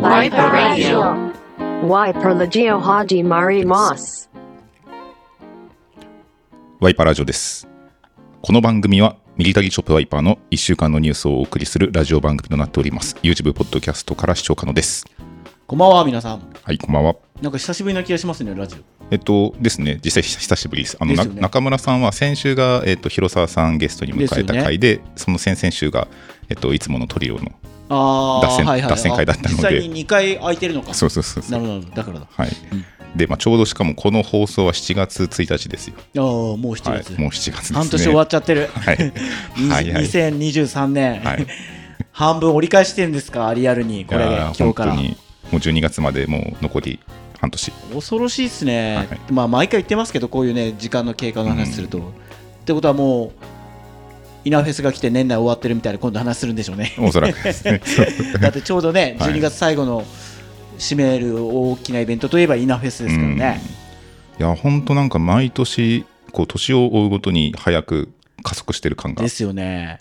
Wiper Radio. Wiper Legio Haji Mari Moss. ワイパーラジオです。この番組はミリタリーショップワイパーの1週間のニュースをお送りするラジオ番組となっております。YouTube ポッドキャストから視聴可能です。こんばんは、皆さん。はい、こんばんは。なんか久しぶりな気がしますね、ラジオ。えっとですね、実際久しぶりです。あのですよねな中村さんは先週が、えっと、広沢さんゲストに迎えた回で、その先々週が、えっと、いつものトリオの、あ脱線脱線会だったので実際に2回空いてるのか。そうそうそう。なるほど、だからだ。はい。で、まあ、ちょうどしかもこの放送は7月1日ですよ。ああ、もう7はい月。、もう7月ね。半年終わっちゃってる。はい。にはいはい2023年、はい。半分折り返してるんですか、リアルに、これ、今日からもう12月までもう残り半年。恐ろしいですね、はいまあ、毎回言ってますけど、こういうね、時間の経過の話すると。ってことはもう、イナフェスが来て年内終わってるみたいな、今度話するんでしょうね。おそらく。だってちょうどね、はい12月最後の締める大きなイベントといえばイナフェスですからね。いや、本当なんか毎年、こう年を追うごとに早く加速してる感がで。すよね。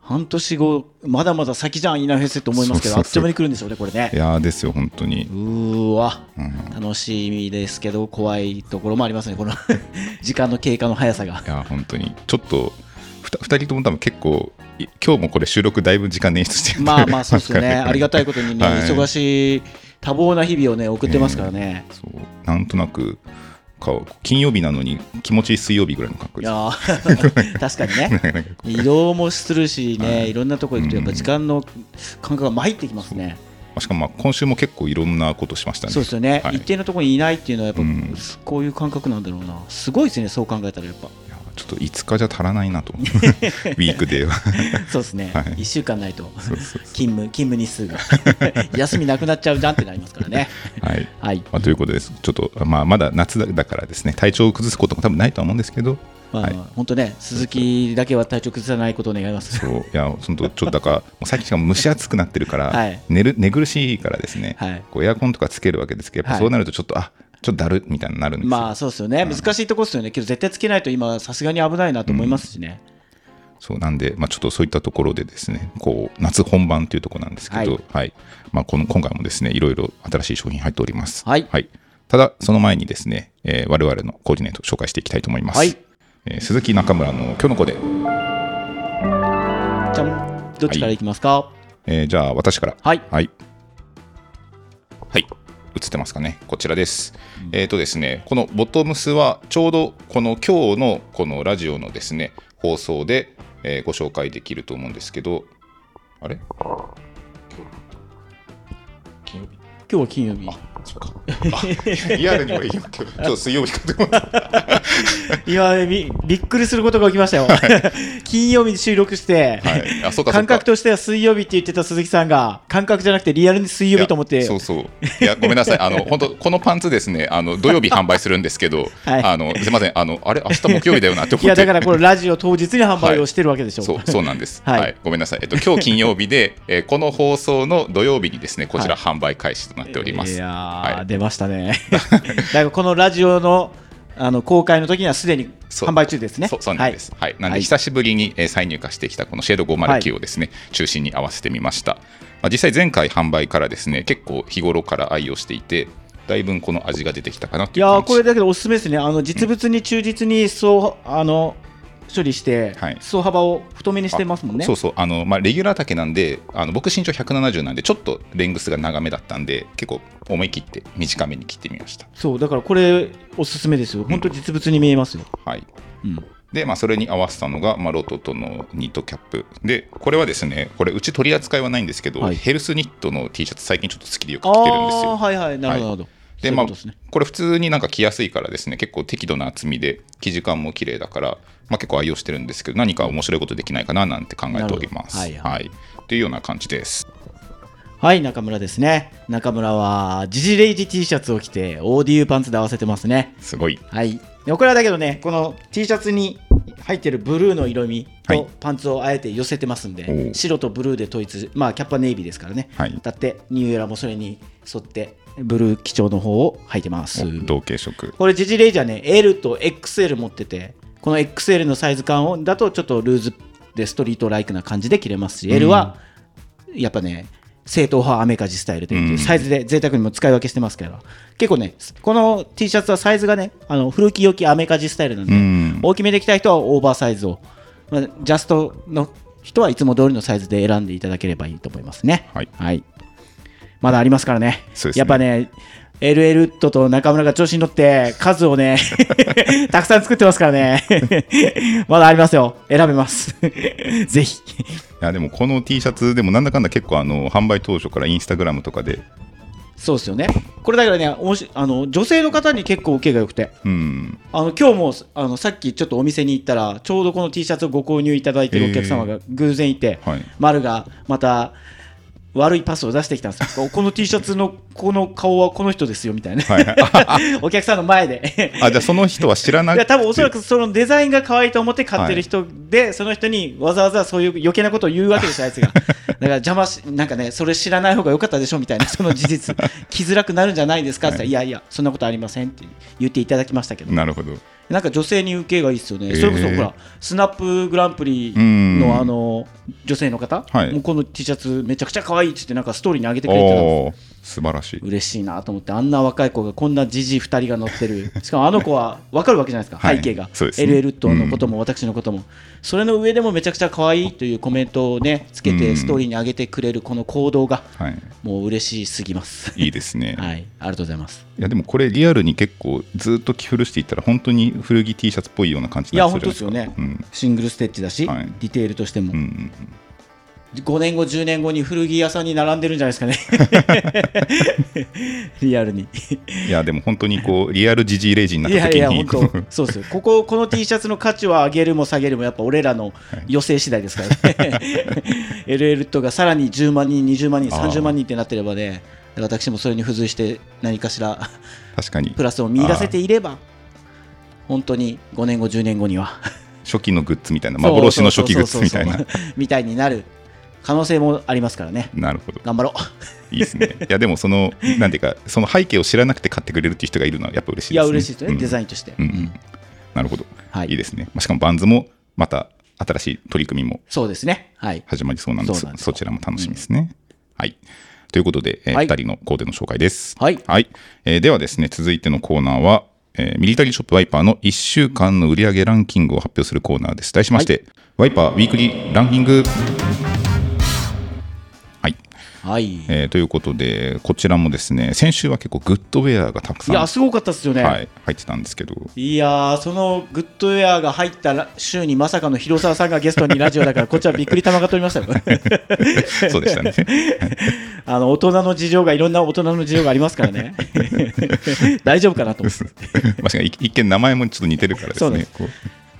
半年後、まだまだ先じゃん、イナフェスって思いますけど、あっという間に来るんでしょうね、これねい。やーですよ、本当にう。ーわ、うん楽しみですけど、怖いところもありますね、この 時間の経過の速さがい。や、本当に。ちょっと、ふた二人とも多分結構、い今日もこれ収録だいぶ時間捻出してるまあまあ、そうですよね、ありがたいことにね、はい。忙しい、多忙な日々をね、送ってますからね。そう。なんとなく、か金曜日なのに気持ちいい水曜日ぐらいの感覚です。い 確かにね。移動もするしね、い、ろんなとこ行くと、やっぱ時間の感覚が参ってきますね。しかもまあ今週も結構いろんなことしましたね。そうですよね、はい。一定のところにいないっていうのは、やっぱ、うん。こういう感覚なんだろうな、すごいですね、そう考えたらやっぱ、ちょっと5日じゃ足らないなと。ウィークデーは。そうですね、はい。1週間ないと、勤務、勤務日数が、休みなくなっちゃうじゃんってなりますからね。はい。はい。まあ、ということです。ちょっと、まあ、まだ夏だだからですね、体調を崩すことも多分ないとは思うんですけど、まあはい。本当ね、鈴木だけは体調崩さないことを願います。そう、いや、本当、ちょっとだから、もう最近しかも蒸し暑くなってるから、はい。寝る寝苦しいからですね、はい。こうエアコンとかつけるわけですけど、やっぱはいそうなるとちょっと、あちょっとだるみたいになるんですよ。まあそうですよね、難しいところですよね、けど絶対つけないと今、さすがに危ないなと思いますしね。そうなんで、まあ、ちょっとそういったところでですね、こう夏本番というところなんですけど、ははいいまあ、この今回もですね、いろいろ新しい商品入っております。はいただ、その前にですね、えー我々のコーディネートを紹介していきたいと思います。はいえー鈴木中村の今日の子で、じゃん、どっちからいきますか、えーじゃあ私から。はい、はい。はい。映ってますかね。こちらです。えっ、とですね、このボトムスはちょうどこの今日のこのラジオのですね、放送で、えーご紹介できると思うんですけど、あれ？金曜日今日は金曜日。そうか？あリアルに俺今日今日水曜日かと思った。今びびっくりすることが起きましたよ、金曜日に収録して、はい。あ、そうかそうか。感覚としては水曜日って言ってた鈴木さんが、感覚じゃなくてリアルに水曜日と思って、そうそう。いや、ごめんなさい。あの、本当このパンツですね、あの、土曜日販売するんですけど、はいあの、すみません。あの、あれ、明日木曜日だよなって思って。いやだからこれ、ラジオ当日に販売をしてるわけでしょ。そうそうなんです、ははいいごめんなさい、えっと今日金曜日で、えーこの放送の土曜日にですねこちら販売開始となっております。いやー、はい。出ましたね。だからこのラジオのあの公開の時にはすでに販売中ですね。そうそうなんです、はい。なんはい。で久しぶりに、えー再入荷してきたこのシェード509をですね、中心に合わせてみました、まあ、実際前回販売からですね結構日頃から愛用していてだいぶこの味が出てきたかなという感じこれだけどおすすめですね。あの実物に忠実にそうあの処理して、はい裾幅を太めにしてますもんね。そうそうあの、まあ、レギュラー丈なんであの僕身長170なんでちょっとレングスが長めだったんで結構思い切って短めに切ってみましたそうだからこれおすすめですよ。本当実物に見えますよ。はいうん。で、まあ、それに合わせたのが、まあ、ロトとのニットキャップでこれはですねこれうち取り扱いはないんですけど、はいヘルスニットの T シャツ最近ちょっと好きでよくあ着てるんですよはいはいなるほど。なるほどでまあこれ普通になんか着やすいからですね結構適度な厚みで生地感も綺麗だから、まあ、結構愛用してるんですけど何か面白いことできないかななんて考えております。はいはい。とい。うような感じです。はい中村ですね。中村はジジレイジ T シャツを着て ODU パンツで合わせてますね。すごい。はい。でこれはだけどね、この T シャツに入ってるブルーの色味はい。とパンツをあえて寄せてますんで、おう。白とブルーで統一、まあキャップはネイビーですからね。はい。だってニューエラもそれに沿ってブルー基調の方を履いてます。お同系色。これジジレイジはね、L と XL 持ってて、この XL のサイズ感をだとちょっとルーズでストリートライクな感じで着れますし、L はやっぱね、正統派アメカジスタイルといううん。サイズで贅沢にも使い分けしてますから結構ねこの T シャツはサイズがねあの古き良きアメカジスタイルなんで、うん。大きめで着たい人はオーバーサイズを、まあ、ジャストの人はいつも通りのサイズで選んでいただければいいと思いますね。はいまだありますからね。ね。やっぱね LL ウッドと中村が調子に乗って数をね たくさん作ってますからね。まだありますよ。選べます。ぜひ。いやでもこの T シャツでもなんだかんだ結構あの販売当初からインスタグラムとかで。そうですよね。これだからねおもしあの女性の方に結構受けが良くて。うん。あの今日もあのさっきちょっとお店に行ったらちょうどこの T シャツをご購入いただいてるお客様が偶然いて、はい。丸がまた悪いパスを出してきたんですよ。この T シャツのこの顔はこの人ですよみたいな、はいはい。お客さんの前で。あじゃあその人は知らない？や多分おそらくそのデザインが可愛いと思って買ってる人で、その人にわざわざそういう余計なことを言うわけですよあいつが。だから邪魔しなんかねそれ知らない方が良かったでしょみたいなその事実。来づらくなるんじゃないですかって言ったら、い、やいやそんなことありませんって言っていただきましたけど。なるほど。なんか女性に受けがいいですよね、へー。それこそほらスナップグランプリうん。のあの女性の方、はい。もうこの T シャツめちゃくちゃ可愛いって言ってなんかストーリーに上げてくれてたんです素晴らしい。嬉しいなと思ってあんな若い子がこんなじじい2人が乗ってる。しかもあの子は分かるわけじゃないですか、はい。背景が、そうですね。LL ウッドのことも私のことも、それの上でもめちゃくちゃ可愛いというコメントをねつけうん。てストーリーに上げてくれるこの行動がはい。もう嬉しすぎます。いいですね、はい。ありがとうございます。いやでもこれリアルに結構ずっと着古していったら本当に古着 T シャツっぽいような感じいやになって本当ですよね、うん。シングルステッチだし、はい。ディテールとしても、うんうん5年後10年後に古着屋さんに並んでるんじゃないですかね。リアルに。いやでも本当にこうリアルジジイレイジにないったや時に。いや本当そうですよ。こここの T シャツの価値は上げるも下げるもやっぱ俺らの余生次第ですからね。LL とがさらに10万人20万人あー。30万人ってなってればね私もそれに付随して何かしら確かに。プラスを見出せていれば本当に5年後10年後には。初期のグッズみたいな幻の初期グッズみたいな。みたいになる可能性もありますからね。なるほど。頑張ろう。いいですね。いやでもそのなんていうかその背景を知らなくて買ってくれるっていう人がいるのはやっぱ嬉しいですね。いや嬉しいですよね、うん。デザインとして、うんうん。なるほど、はい。い、いですね、まあしかもバンズもまた新しい取り組みもそうですね。はい。始まりそうなんです。そちらも楽しみですね、はい。ということで、えーはい。2人のコーデの紹介です。はい。えーではですね続いてのコーナーはえーミリタリーショップワイパーの1週間の売上ランキングを発表するコーナーです。題しまして、ワイパーウィークリーランキング。はい、はい、えーということで、こちらもですね、先週は結構グッドウェアがたくさん、いやすごかったですよね、はい、入ってたんですけど、いやー、そのグッドウェアが入った週にまさかの広沢さんがゲストにラジオだから、こっちはびっくり玉が取りましたよ。そうでしたね。あの大人の事情がいろんな大人の事情がありますからね。大丈夫かなと思って。まあ、一見名前もちょっと似てるからですそうです。ね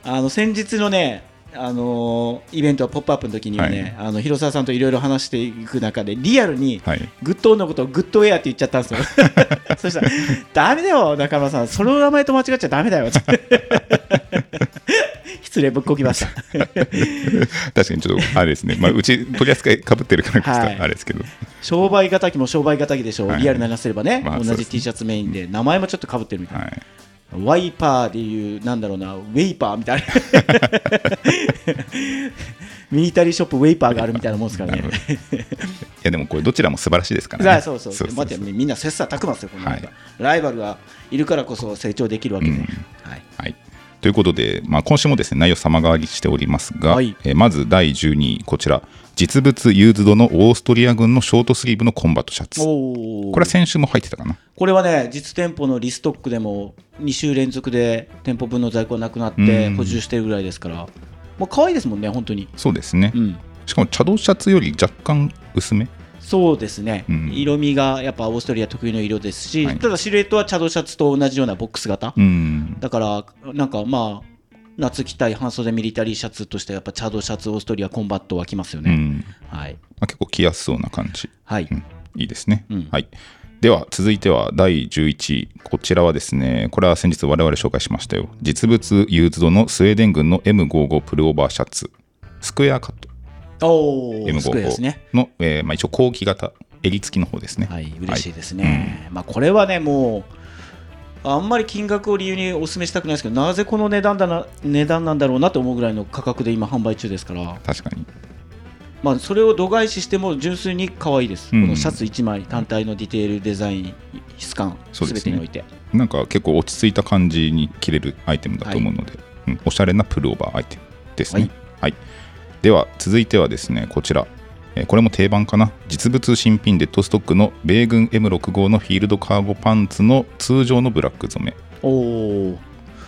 あの先日のね、あのーイベント、ポップアップの時にはね、あの広沢さんといろいろ話していく中で、リアルに、はい。グッドオンのことをグッドウェアって言っちゃったんですよ。そしたら、ダメだよ、中村さん、その名前と間違っちゃダメだよ。失礼ぶっこきました。確かにちょっと、あれですね、まあ、うち取り扱いかぶってるからはい。あれですけど、商売敵も商売敵でしょう、はい。リアルな話すればね、同じまあそうですね。T シャツメインで、名前もちょっとかぶってるみたいな、はい。ワイパーでいう、なんだろうな、ウェイパーみたいな、ミリタリーショップウェイパーがあるみたいなもんですからね。いや、でもこれ、どちらも素晴らしいですからね。あそうそう。そうそう待ってみんな切磋琢磨ですよ、このはい。ライバルがいるからこそ成長できるわけで、うん。はい、はい、ということで、まあ、今週もですね内容様変わりしておりますが、はい。えーまず第12位、こちら、実物ユーズドのオーストリア軍のショートスリーブのコンバットシャツ。これは先週も入ってたかな？これはね、実店舗のリストックでも2週連続で店舗分の在庫なくなってうん補充してるぐらいですから、もう可愛いですもんね、本当に。そうですね。うんしかも、チャドシャツより若干薄め？そうですね、うん色味がやっぱオーストリア特有の色ですし、はいただシルエットはチャドシャツと同じようなボックス型、うん。だからなんかまあ夏着たい半袖ミリタリーシャツとしてやっぱチャドシャツオーストリアコンバットはきますよね、うんはい、まあ、結構着やすそうな感じ。はいうんいいですね。うんはい。では、続いては第11位。こちらはですね、これは先日我々紹介しましたよ。実物ユーズドのスウェーデン軍の M55 プルオーバーシャツ。スクエアカット。おースクエアですね M55 の、えーまあ、一応後期型、襟付きの方ですね。はい嬉しいですね、まあこれはねもうあんまり金額を理由にお勧めしたくないですけどなぜこの値段だな値段なんだろうなと思うぐらいの価格で今販売中ですから。確かに。まあ、それを度外視しても純粋に可愛いです、うん。このシャツ1枚単体のディテールデザイン質感すね。全てにおいて、なんか結構落ち着いた感じに着れるアイテムだと思うので、うんおしゃれなプルオーバーアイテムですね。はい、では続いてはですねこちら、えーこれも定番かな。実物新品デッドストックの米軍 M65 のフィールドカーゴパンツの通常のブラック染め。おお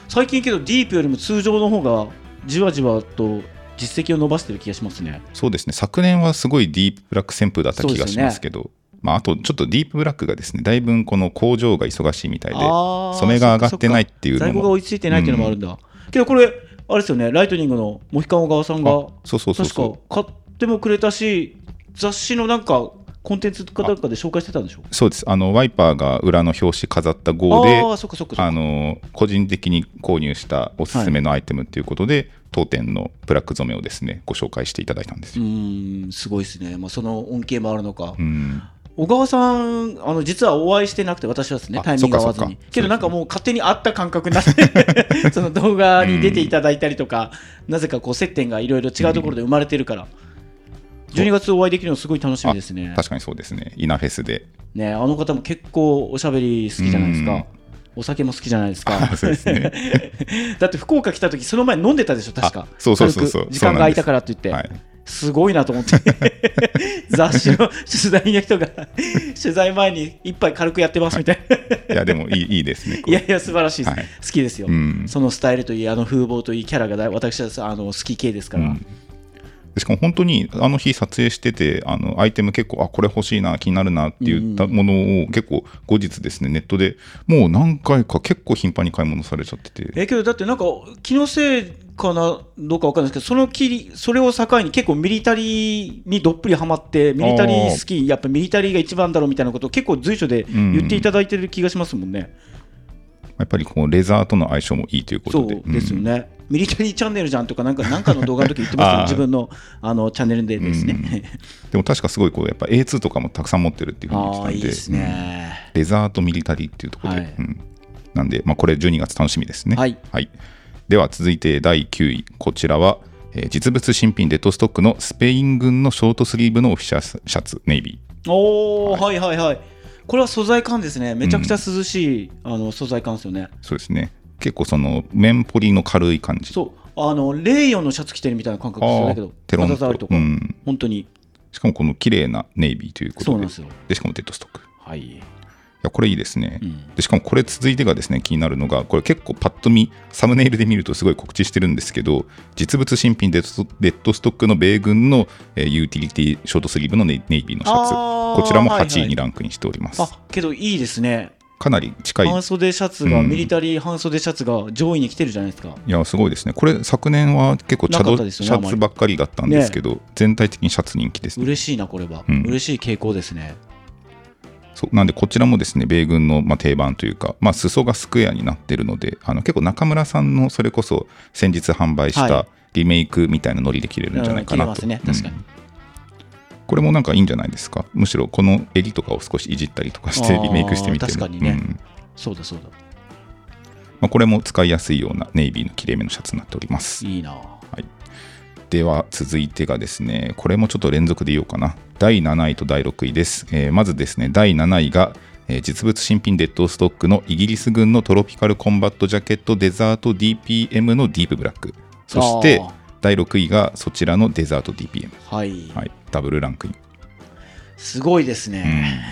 最近けどディープよりも通常の方がじわじわと実績を伸ばしてる気がしますね。そうですね。昨年はすごいディープブラック旋風だった気がしますけどまあ、あとちょっとディープブラックがですねだいぶこの工場が忙しいみたいで染めが上がってないっていうの在庫がも追いついてないっていうのもあるんだ、けどこれあれですよね。ライトニングのモヒカン小川さんがあそうそうそうそ確か買ってもくれたし雑誌のなんかコンテンツかなんかで紹介してたんでしょう？そうです。あのワイパーが裏の表紙飾った号であの個人的に購入したおすすめのアイテムっていうことで、当店のブラック染めをですねご紹介していただいたんですうんすごいですね、まあ、その恩恵もあるのか、うん。小川さんあの実はお会いしてなくて私はですねあタイミング合わずに。けどなんかもう勝手に会った感覚になって その動画に出ていただいたりとか、なぜかこう接点がいろいろ違うところで生まれてるから、12月お会いできるのすごい楽しみですね。確かにそうですね。イナフェスで。ねあの方も結構おしゃべり好きじゃないですうん。かお酒も好きじゃないですか。そうですね。だって福岡来た時その前飲んでたでしょ確か。あそうそうそうそう。時間が空いたからって言って、はい。すごいなと思って。雑誌の取材の人が取材前に一杯軽くやってますみたいな、い。やでもいいいいですね。こいうやいや素晴らしいです、はい。好きですよ、うん。そのスタイルといいあの風貌といいキャラが私はさあの好き系ですから、うんしかも本当にあの日撮影しててあのアイテム結構あこれ欲しいな気になるなって言ったものを結構後日ですねネットでもう何回か結構頻繁に買い物されちゃってて。えけどだってなんか気のせいかなどうかわかんないですけどそのきりそれを境に結構ミリタリーにどっぷりハマってミリタリー好きやっぱミリタリーが一番だろうみたいなことを結構随所で言っていただいてる気がしますもんね、やっぱりこうレザーとの相性もいいというこそうとでですよね、ミリタリーチャンネルじゃんとかなんかなんかの動画の時言ってますよあー。自分のあのチャンネルでですね、でも確かすごいこうやっぱ A2 とかもたくさん持ってるっていうふうに言ってあたんであいいですね、レザーとミリタリーっていうところで、はい。うん。なんで、まあ、これ12月楽しみですね。はい。では続いて第9位、こちらは、えー実物新品デッドストックのスペイン軍のショートスリーブのオフィシャルシャツ、ネイビおおはいはいはいこれは素材感ですね。めちゃくちゃ涼しい、あの素材感ですよね。ー。そうですね。結構その綿ポリの軽い感じ。そう。あのレイヨンのシャツ着てるみたいな感覚ですよだけどテロンととか、うん。本当に。しかもこの綺麗なネイビーということで、そうなんですよ。でしかもデッドストック。いはい、や、これいいですね。うん。でしかもこれ続いてがですね気になるのがこれ結構パッと見サムネイルで見るとすごい告知してるんですけど実物新品デッドデッドストックの米軍の、えーユーティリティショートスリーブのネイビーのシャツ。こちらも8はいはい。位にランクインしております、あけどいいですね。かなり近い。半袖シャツが、うん。ミリタリー半袖シャツが上位に来てるじゃないですか。いやすごいですね。これ昨年は結構チャドねシャツばっかりだったんですけど、全体的にシャツ人気ですね。嬉しいなこれは、うん。嬉しい傾向ですねそうなんでこちらもですね米軍のまあ定番というか、まあ、裾がスクエアになってるのであの結構中村さんのそれこそ先日販売しはたリメイクみたいなノリで着れるんじゃないかなと、うん着れますね。確かに。うんこれもなんかいいんじゃないですか？むしろこの襟とかを少しいじったりとかしてリメイクしてみても。確かにね。うん。そうだそうだ。まあ、これも使いやすいようなネイビーのきれいめのシャツになっております。いいなでは続いてがですねこれもちょっと連続で言おうかな。第7位と第6位です、えーまずですね第7位が、えー実物新品デッドストックのイギリス軍のトロピカルコンバットジャケットデザート DPM のディープブラック。そして第6位がそちらのデザート DPM、はい、はい、ダブルランクイン、すごいですね、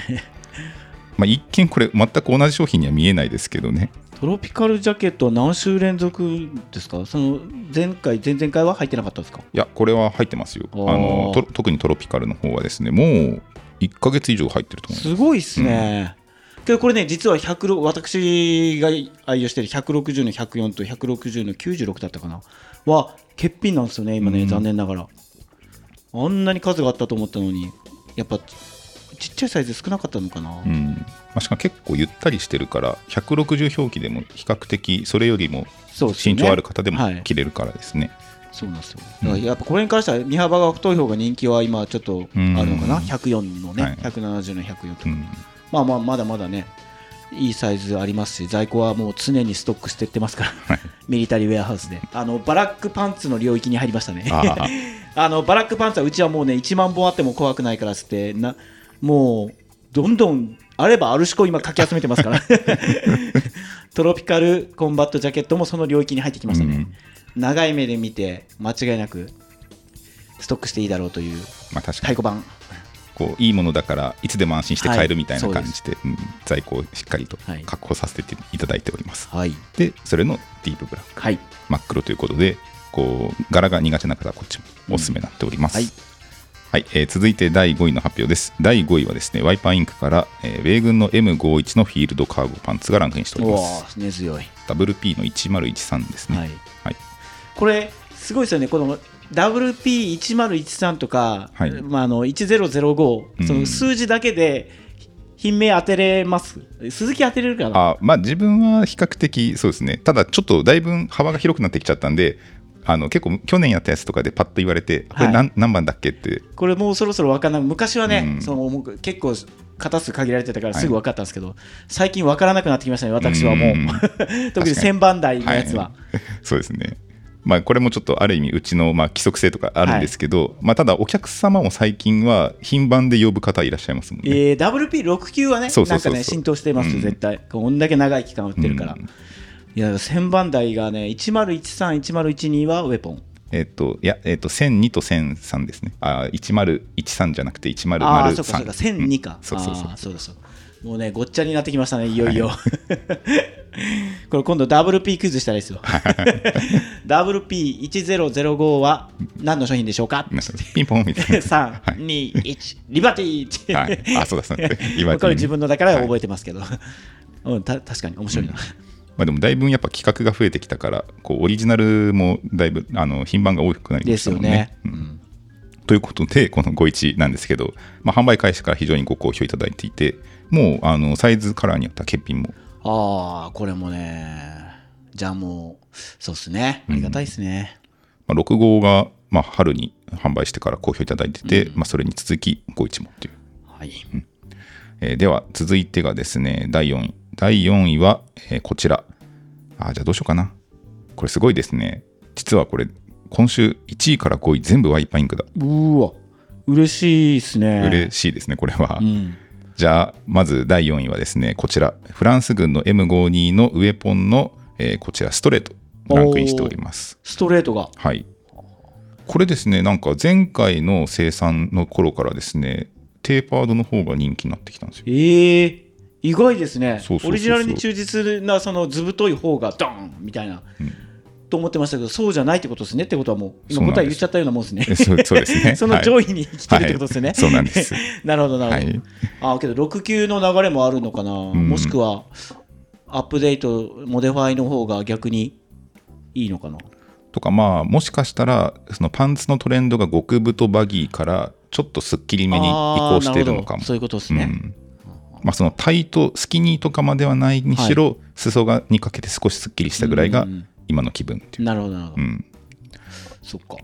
まあ、一見これ全く同じ商品には見えないですけどねトロピカルジャケットは何週連続ですか？その前回前々回は入ってなかったですか？いやこれは入ってますよ。あのと特にトロピカルの方はですねもう1ヶ月以上入ってると思います。すごいっすね、けどこれね実は100私が愛用してる160の104と160の96だったかな？は欠品なんですよね今ね、うん。残念ながら。あんなに数があったと思ったのにやっぱちちっちゃいサイズ少なかったのかな、うん。まあ、しかも結構ゆったりしてるから160表記でも比較的それよりも身長ある方でもはい。着れるからですね、そうなんですよ。だからやっぱこれに関しては身幅が太い方が人気は今ちょっとあるのかな、うん104のね、はい。170の104とか、うん。まあまあまだまだねいいサイズありますし在庫はもう常にストックしてってますからはい。ミリタリーウェアハウスで。あのバラックパンツの領域に入りましたね。あ あのバラックパンツァーうちはもうね1万本あっても怖くないからっつってなもうどんどんあればあるしこ今かき集めてますから。トロピカルコンバットジャケットもその領域に入ってきましたね、長い目で見て間違いなくストックしていいだろうという太鼓判。こういいものだからいつでも安心して買えるみたいなはい感じで,、うん在庫をしっかりとはい。確保させていただいております、はい。でそれのディープブラック。はい。真っ黒ということでこう柄が苦手な方はこっちもおすすめになっております、うんはいはいえー続いて第5位の発表です。第5位はですねワイパーインクから、えー米軍の M51 のフィールドカーゴパンツがランクインしておりおます。お根強い。WP の1013ですね。はい。はい。これすごいですよね。この WP1013 とか、はい。まあ、あの1005、うん。その数字だけで品名当てれます？鈴木当てれるかな？あまあ自分は比較的そうですね。ただちょっとだいぶ幅が広くなってきちゃったんであの結構去年やったやつとかでパッと言われてこれ何,、何番だっけって。これもうそろそろ分かんない昔はね、うん。その結構型数限られてたからはい。すぐ分かったんですけど、最近分からなくなってきましたね私はもう、うん。特に1000番台のやつは、い。そうですね。まあこれもちょっとある意味うちのまあ規則性とかあるんですけど、まあただお客様も最近は頻繁で呼ぶ方いらっしゃいますもんね、えー、WP69 はねなんかね浸透してますようん。絶対、こんだけ長い期間売ってるから、うんいや1000番台がね1013、1012はウェポンえっ、といやえっ、と1002と1003ですねあ1013じゃなくて1003ああ、そうかそうか、1002か。そうそうそうそうだそうもうね、ごっちゃになってきましたね、いよいよ。これ今度 WP クイズしたらいいですよ。WP1005 は何の商品でしょうか？ピンポンみたいな ?3、2、1、リバティーって。はい、あそうだそうだ今これ自分のだから覚ええてますけど。うん、た確かに面白いな。まあ、でもだいぶやっぱ企画が増えてきたからこうオリジナルもだいぶあの品番が多くなりまですよしたもんね。ね。ううんんということでこの51なんですけど、まあ、販売開始から非常にご好評いただいていてもうあのサイズカラーによっては欠品もああ、これもね、じゃあもう、そうっすね。ありがたいですね。まあ、6号が、まあ、春に販売してから好評いただいてて、まあ、それに続き51もという、はい。えーでは続いてがですね第4位第4位は、えーこちらあじゃあどうしようかなこれすごいですね実はこれ今週1位から5位全部ワイパーインクだうーわ、嬉しいっすね。嬉しいですねこれは、うん。じゃあまず第4位はですねこちらフランス軍の M52 のウェポンの、えーこちらストレートランクインしておりますストレートが。はい。これですね、なんか前回の生産の頃からですね、テーパードの方が人気になってきたんですよ。ええ意外ですね。オリジナルに忠実なその図太い方がドーンみたいな、と思ってましたけどそうじゃないってことですねってことはもう今答え言っちゃったようなもんですね。えそうですね。その上位に来てるってことですよね、はい。そうなんです。なるほどなるほど、はい。あけど6級の流れもあるのかな、ん。もしくはアップデートモデファイの方が逆にいいのかな。とかまあ、もしかしたら、そのパンツのトレンドが極太バギーからちょっとすっきりめに移行しているのかも。そういうことですね、うんまあ、そのタイト、スキニーとかまではないにしろ、裾がにかけて少しすっきりしたぐらいがうん今の気分っていう。なるほどなるほど、うん、そっか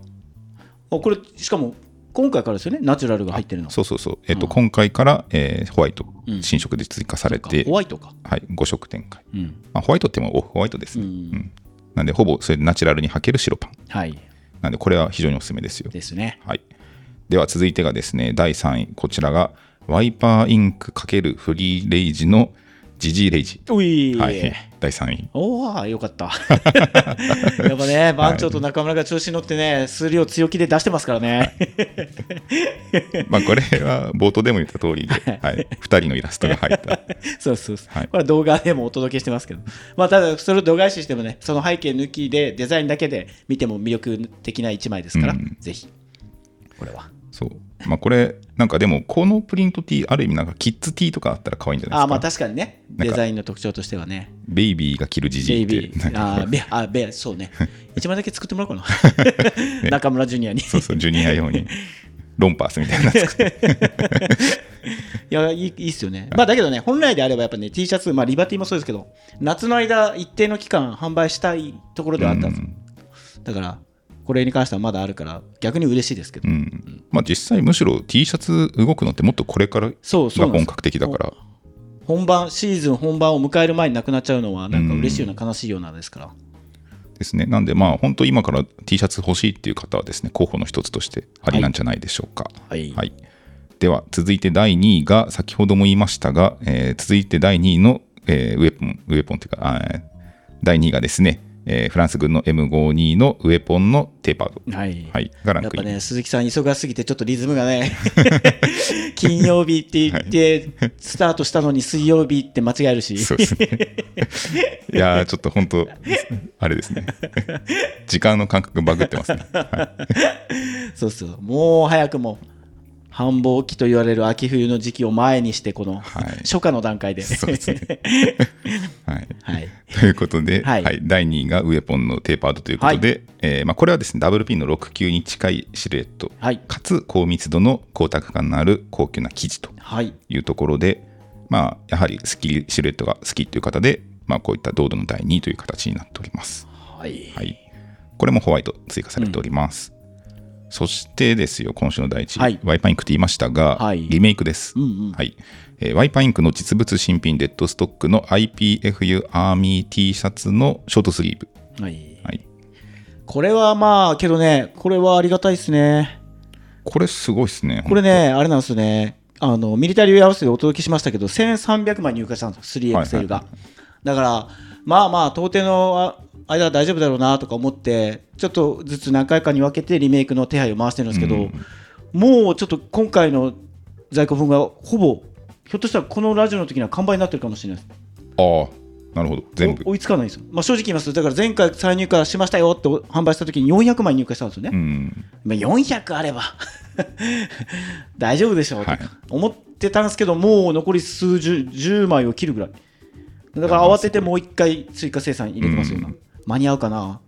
あこれしかも今回からですよね？ナチュラルが入ってるのそうそうそう。えっ、と、今回から、えーホワイトうん、新色で追加されそて、ホワイトかはい、5色展開。うんまあ、ホワイトってもオフホワイトですね。うんうんなんで、ほぼそれでナチュラルに履ける白パン。はいなんで、これは非常におすすめですよ。ですねはい。では、続いてがですね、第3位。こちらが、ワイパーインク×フリーレイジのジジイレイジ。ういはい。第3位。おおよかった やっぱね番長と中村が調子に乗ってね数量強気で出してますからね まあ、これは冒頭でも言った通りで、はい。2人のイラストが入った。そうそうそう、はいこれは動画でもお届けしてますけどまあただそれを度外視してもねその背景抜きでデザインだけで見ても魅力的な一枚ですから、うんぜひこれはそう。まあ、これ、なんかでも、このプリント T、ある意味なんかキッズ T とかあったら可愛いんじゃないですか。あまあ確かにね。デザインの特徴としてはね。ベイビーが着るジジイって。ベイビー。あベあベそうね。一枚だけ作ってもらおうかな、中村ジュニアに。そうそう、ジュニア用に。ロンパースみたいなの作って。いやいいいいっすよね、まあだけどね本来であればやっぱね T シャツ、まあ、リバティもそうですけど夏の間一定の期間販売したいところではあったんですよ、だからこれに関してはまだあるから逆に嬉しいですけど、うん。まあ、実際むしろ T シャツ動くのってもっとこれからが本格的だから。本番シーズン本番を迎える前になくなっちゃうのはなんか嬉しいような悲しいようなですから、ですね。なんで、まあ、本当、今から T シャツ欲しいっていう方はですね、候補の一つとしてありなんじゃないでしょうか。はいはい、では、続いて第2位が、先ほども言いましたが、えー続いて第2位の、えーウェポン、ウェポンというか、第2位がですね、えーフランス軍の M52 のウェポンのテーパード、はい。はい、がランクイン。やっぱね、鈴木さん忙しすぎてちょっとリズムがね、金曜日って言って、スタートしたのに水曜日って間違えるし。そうですね。いやー、ちょっと本当、あれですね。時間の感覚バグってますね。そうそう。もう早くも、繁忙期と言われる秋冬の時期を前にして、このはい初夏の段階で。そうですね。はい。はい。ということで、ははいい第2位がウェポンのテーパードということで、えーまあ、これはですね、ダブルピンの6級に近いシルエット、はい。かつ高密度の光沢感のある高級な生地とはい。いうところで、まあ、やはりスッキリシルエットが好きという方で、まあ、こういった堂々の第2位という形になっております。はい。はい。これもホワイト追加されております。そしてですよ、今週の第一位、はいワイパーインクって言いましたが、はいリメイクです。うんうん。はいえーワイパーインクの実物新品デッドストックの IPFU アーミー T シャツのショートスリーブ。はい。はい、これはまあ、けどね、これはありがたいですね。これすごいですね。これね、あれなんですよね。あの、ミリタリーウェアハウスでお届けしましたけど、1300枚入荷したんですよ、3XL が。はいだから、まあまあ、到底のあ間は大丈夫だろうなとか思って、ちょっとずつ何回かに分けてリメイクの手配を回してるんですけど、うんもうちょっと今回の在庫分がほぼ、ひょっとしたらこのラジオの時には完売になってるかもしれないです。ああ、なるほど。全部。お追いつかないんですよ。まあ、正直言いますと、だから前回再入荷しましたよって販売した時に400枚入荷したんですよね。うん。まあ、400あれば 大丈夫でしょうと思ってたんですけど、もう残り数十10枚を切るぐらい。だから慌ててもう一回追加生産入れてますよ、今うん間に合うかな？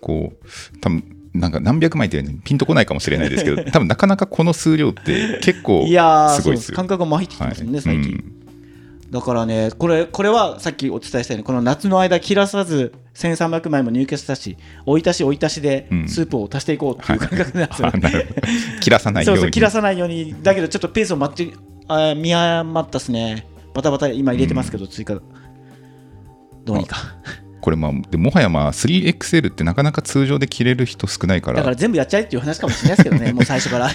こう、多分なんか何百枚ってピンとこないかもしれないですけど、多分なかなかこの数量って結構すすごいですよ。感覚が麻痺してきますもんね、最近。うんだからね、これこれはさっきお伝えしたように、この夏の間、切らさず1300枚も入荷したし、追い足し追い足しでうんスープを足していこうっていう感覚なんですよ、あなるほど切らさないよに。そううそう、切らさないように、だけどちょっとペースを待って、あ見誤ったっすね。バタバタ今入れてますけど、追加。どうにか。これまあ、でもはやまあ 3XL ってなかなか通常で着れる人少ないから、だから全部やっちゃえっていう話かもしれないですけどね、もう最初から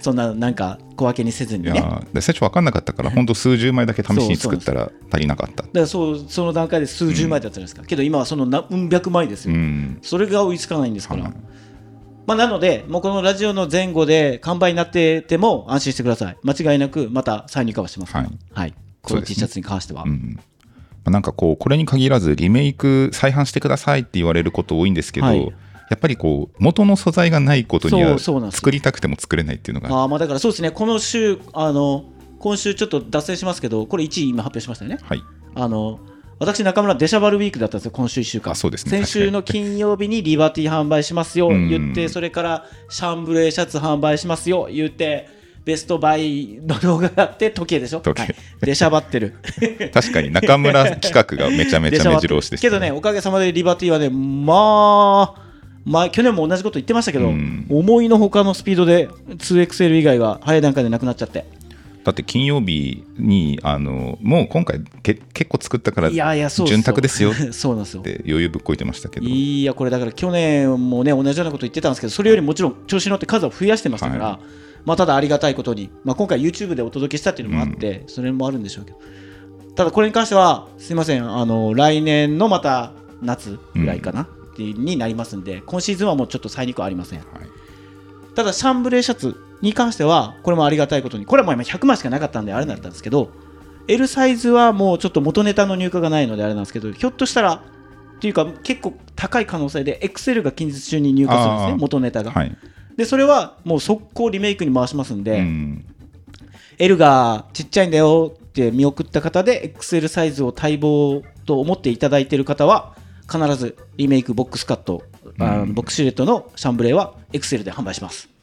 そんななんか小分けにせずにね。だかいや最初分かんなかったから、本当数十枚だけ試しに作ったら足りなかった。らそうその段階で数十枚だったじゃないですか。けど今はその何百枚ですよ。うん。それが追いつかないんですから。はいまあ、なので、もうこのラジオの前後で完売になってても安心してください。間違いなくまた再入荷はしますから。ははいい。この T シャツに関しては。うんまあなんかこう、これに限らず、リメイク再販してくださいって言われること多いんですけど、はい。やっぱりこう、元の素材がないことにそは作りたくても作れないっていうのが、あーまあだからそうですね、この週、あの今週ちょっと脱線しますけど、これ1位今発表しましたよね。はい。あの私、中村、デシャバルウィークだったんですよ、今週1週間。あそうですね。先週の金曜日にリバティ販売しますよ、うん。言って、それからシャンブレーシャツ販売しますよ、言って、ベストバイの動画があって、時計でしょ、時計。はい、デシャバってる。確かに中村企画がめちゃめちゃ目白押しでした、けどね、おかげさまでリバティはね、まあ、まあ、去年も同じこと言ってましたけど、うん。思いのほかのスピードで 2XL 以外が早い段階でなくなっちゃって。だって金曜日にあのもう今回け結構作ったからいやいや、そうそう潤沢ですよ。っ そうなんですよ。て余裕ぶっこいてましたけど。いや、これだから去年もね、同じようなこと言ってたんですけど、それよりもちろん調子に乗って数を増やしてましたから、はまあ、ただありがたいことに、まあ、今回 YouTube でお届けしたっていうのもあって、それもあるんでしょうけど、ただこれに関しては、すいません、あの来年のまた夏ぐらいかな、うになりますんで、今シーズンはもうちょっと再入はありません。はい。ただ、シャンブレーシャツに関しては、これもありがたいことに、これはもう今100枚しかなかったんで、あれだったんですけど、L サイズはもうちょっと元ネタの入荷がないのであれなんですけど、ひょっとしたら、っていうか、結構高い可能性で、XL が近日中に入荷するんですね、元ネタが。はい、で、それはもう速攻リメイクに回しますんで、うん L がちっちゃいんだよって見送った方で、XL サイズを待望と思っていただいている方は、必ずリメイクボックスカット、うんボックスシルエットのシャンブレーは XL で販売します。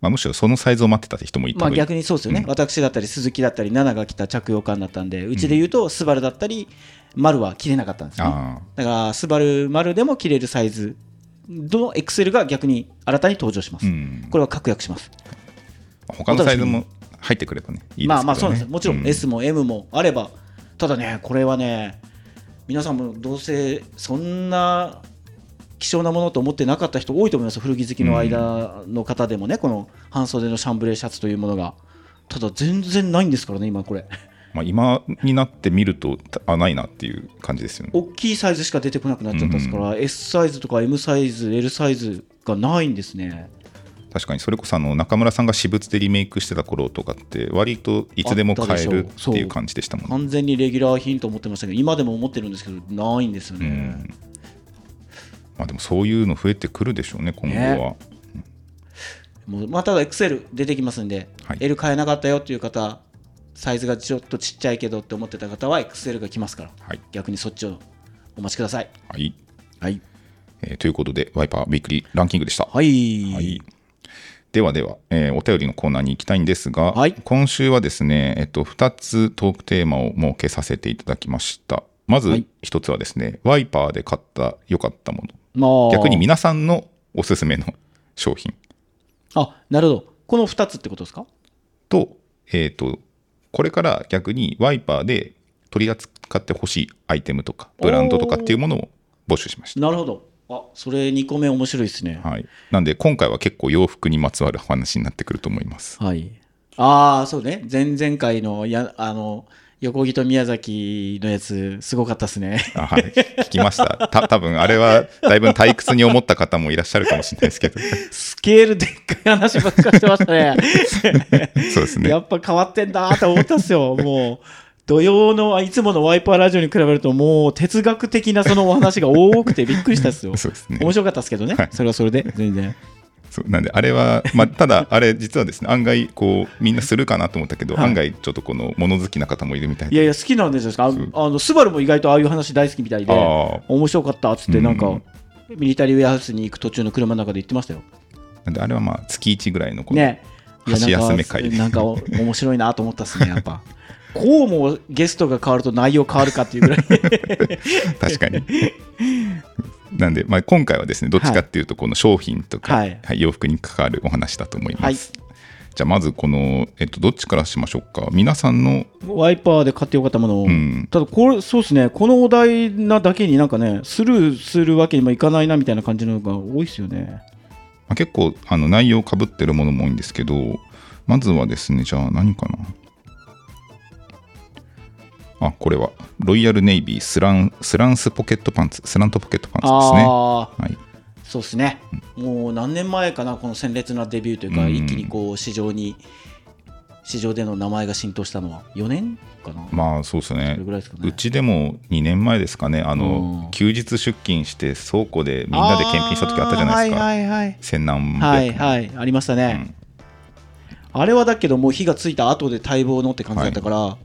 まあ、むしろそのサイズを待ってた人もいたまあ、逆にそうですよね、私だったり鈴木だったり、奈々が来た着用感だったんで、うちで言うと、スバルだったり、丸は着れなかったんですね。あだから、スバル丸でも着れるサイズの XL が逆に新たに登場します。ーうんこれは確約します。他のサイズも入ってくればねいいですねまあまあそうなんですよ。もちろんう S も M もあれば、ただね、これはね、皆さんもどうせそんな希少なものと思ってなかった人多いと思います。古着好きの間の方でもね、この半袖のシャンブレーシャツというものが。ただ全然ないんですからね今これ。まあ、今になって見るとあないなっていう感じですよね。大きいサイズしか出てこなくなっちゃったですから、S サイズとか M サイズ L サイズがないんですね。確かにそれこそあの中村さんが私物でリメイクしてた頃とかって割といつでも買えるっていう感じでしたもんね。完全にレギュラー品と思ってましたけど今でも思ってるんですけどないんですよね、うんまあ、でもそういうの増えてくるでしょうね今後は。もうまあ、ただ XL 出てきますんで、はい。L 買えなかったよっていう方サイズがちょっとちっちゃいけどって思ってた方は XL が来ますから。はい。逆にそっちをお待ちください。はい。はい。えーということでワイパーウィークリーランキングでした。はい、はい。ではでは、えーお便りのコーナーに行きたいんですが、はい。今週はですね、えっと、2つトークテーマを設けさせていただきました。まずはい。1つはですね、ワイパーで買った良かったもの。まあ逆に皆さんのおすすめの商品あなるほどこの2つってことですか？と、えっ、と、これから逆にワイパーで取り扱ってほしいアイテムとか、ブランドとかっていうものを募集しましなるほどあそれ2個目面白いですねた。はい。なんで、今回は結構洋服にまつわる話になってくると思います。はい。ああ、そうね。前々回のや、あの、横木と宮崎のやつ、すごかったですね。あはい。聞きました。た多分あれは、だいぶ退屈に思った方もいらっしゃるかもしれないですけど、スケールでっかい話ばっかりしてましたね。そうですねや。っぱ変わってんだと思ったっすよ。もう、土曜の、あいつものワイパーラジオに比べると、もう哲学的なそのお話が多くてびっくりしたっすよ。そうですね。面白かったですけどね。はいそれはそれで、全然。なんで、あれは、まあ、ただ、あれ、実はですね、案外、こう、みんなするかなと思ったけど、はい案外、ちょっとこの、物好きな方もいるみたいで。いやいや、好きなんですよ。あの、スバルも意外とああいう話大好きみたいで。面白かったっつって、なんかうん、ミリタリーウェアハウスに行く途中の車の中で言ってましたよ。なんで、あれはまあ、月1ぐらいの、この、箸休め会なんか、なんか面白いなと思ったっすね、やっぱ。こうもゲストが変わると内容変わるかっていうぐらい。確かに。なんで、まあ、今回はですね、どっちかっていうと、この商品とか、はいはい洋服に関わるお話だと思いはいます。。じゃあ、まず、この、えっと、どっちからしましょうか？皆さんの、ワイパーで買ってよかったものを、うん、ただこれ、そうですね、このお題なだけになんかね、スルーするわけにもいかないなみたいな感じのが多いですよね。まあ、結構あの内容かぶってるものも多いんですけど、まずはですね、じゃあ何かな？あ、これは、ロイヤルネイビースランスランスポケットパンツ、スラントポケットパンツですね。はい、そうですね、もう何年前かな、この鮮烈なデビューというか、うん。一気にこう市場に、市場での名前が浸透したのは、4年かな、まあそうですそねね。うちでも2年前ですかね、あのうん。休日出勤して倉庫でみんなで検品した時あったじゃないですか、はいはいはい。千何百はいはい、ありましたね。あれはだけど、もう火がついた後で待望のって感じだったから、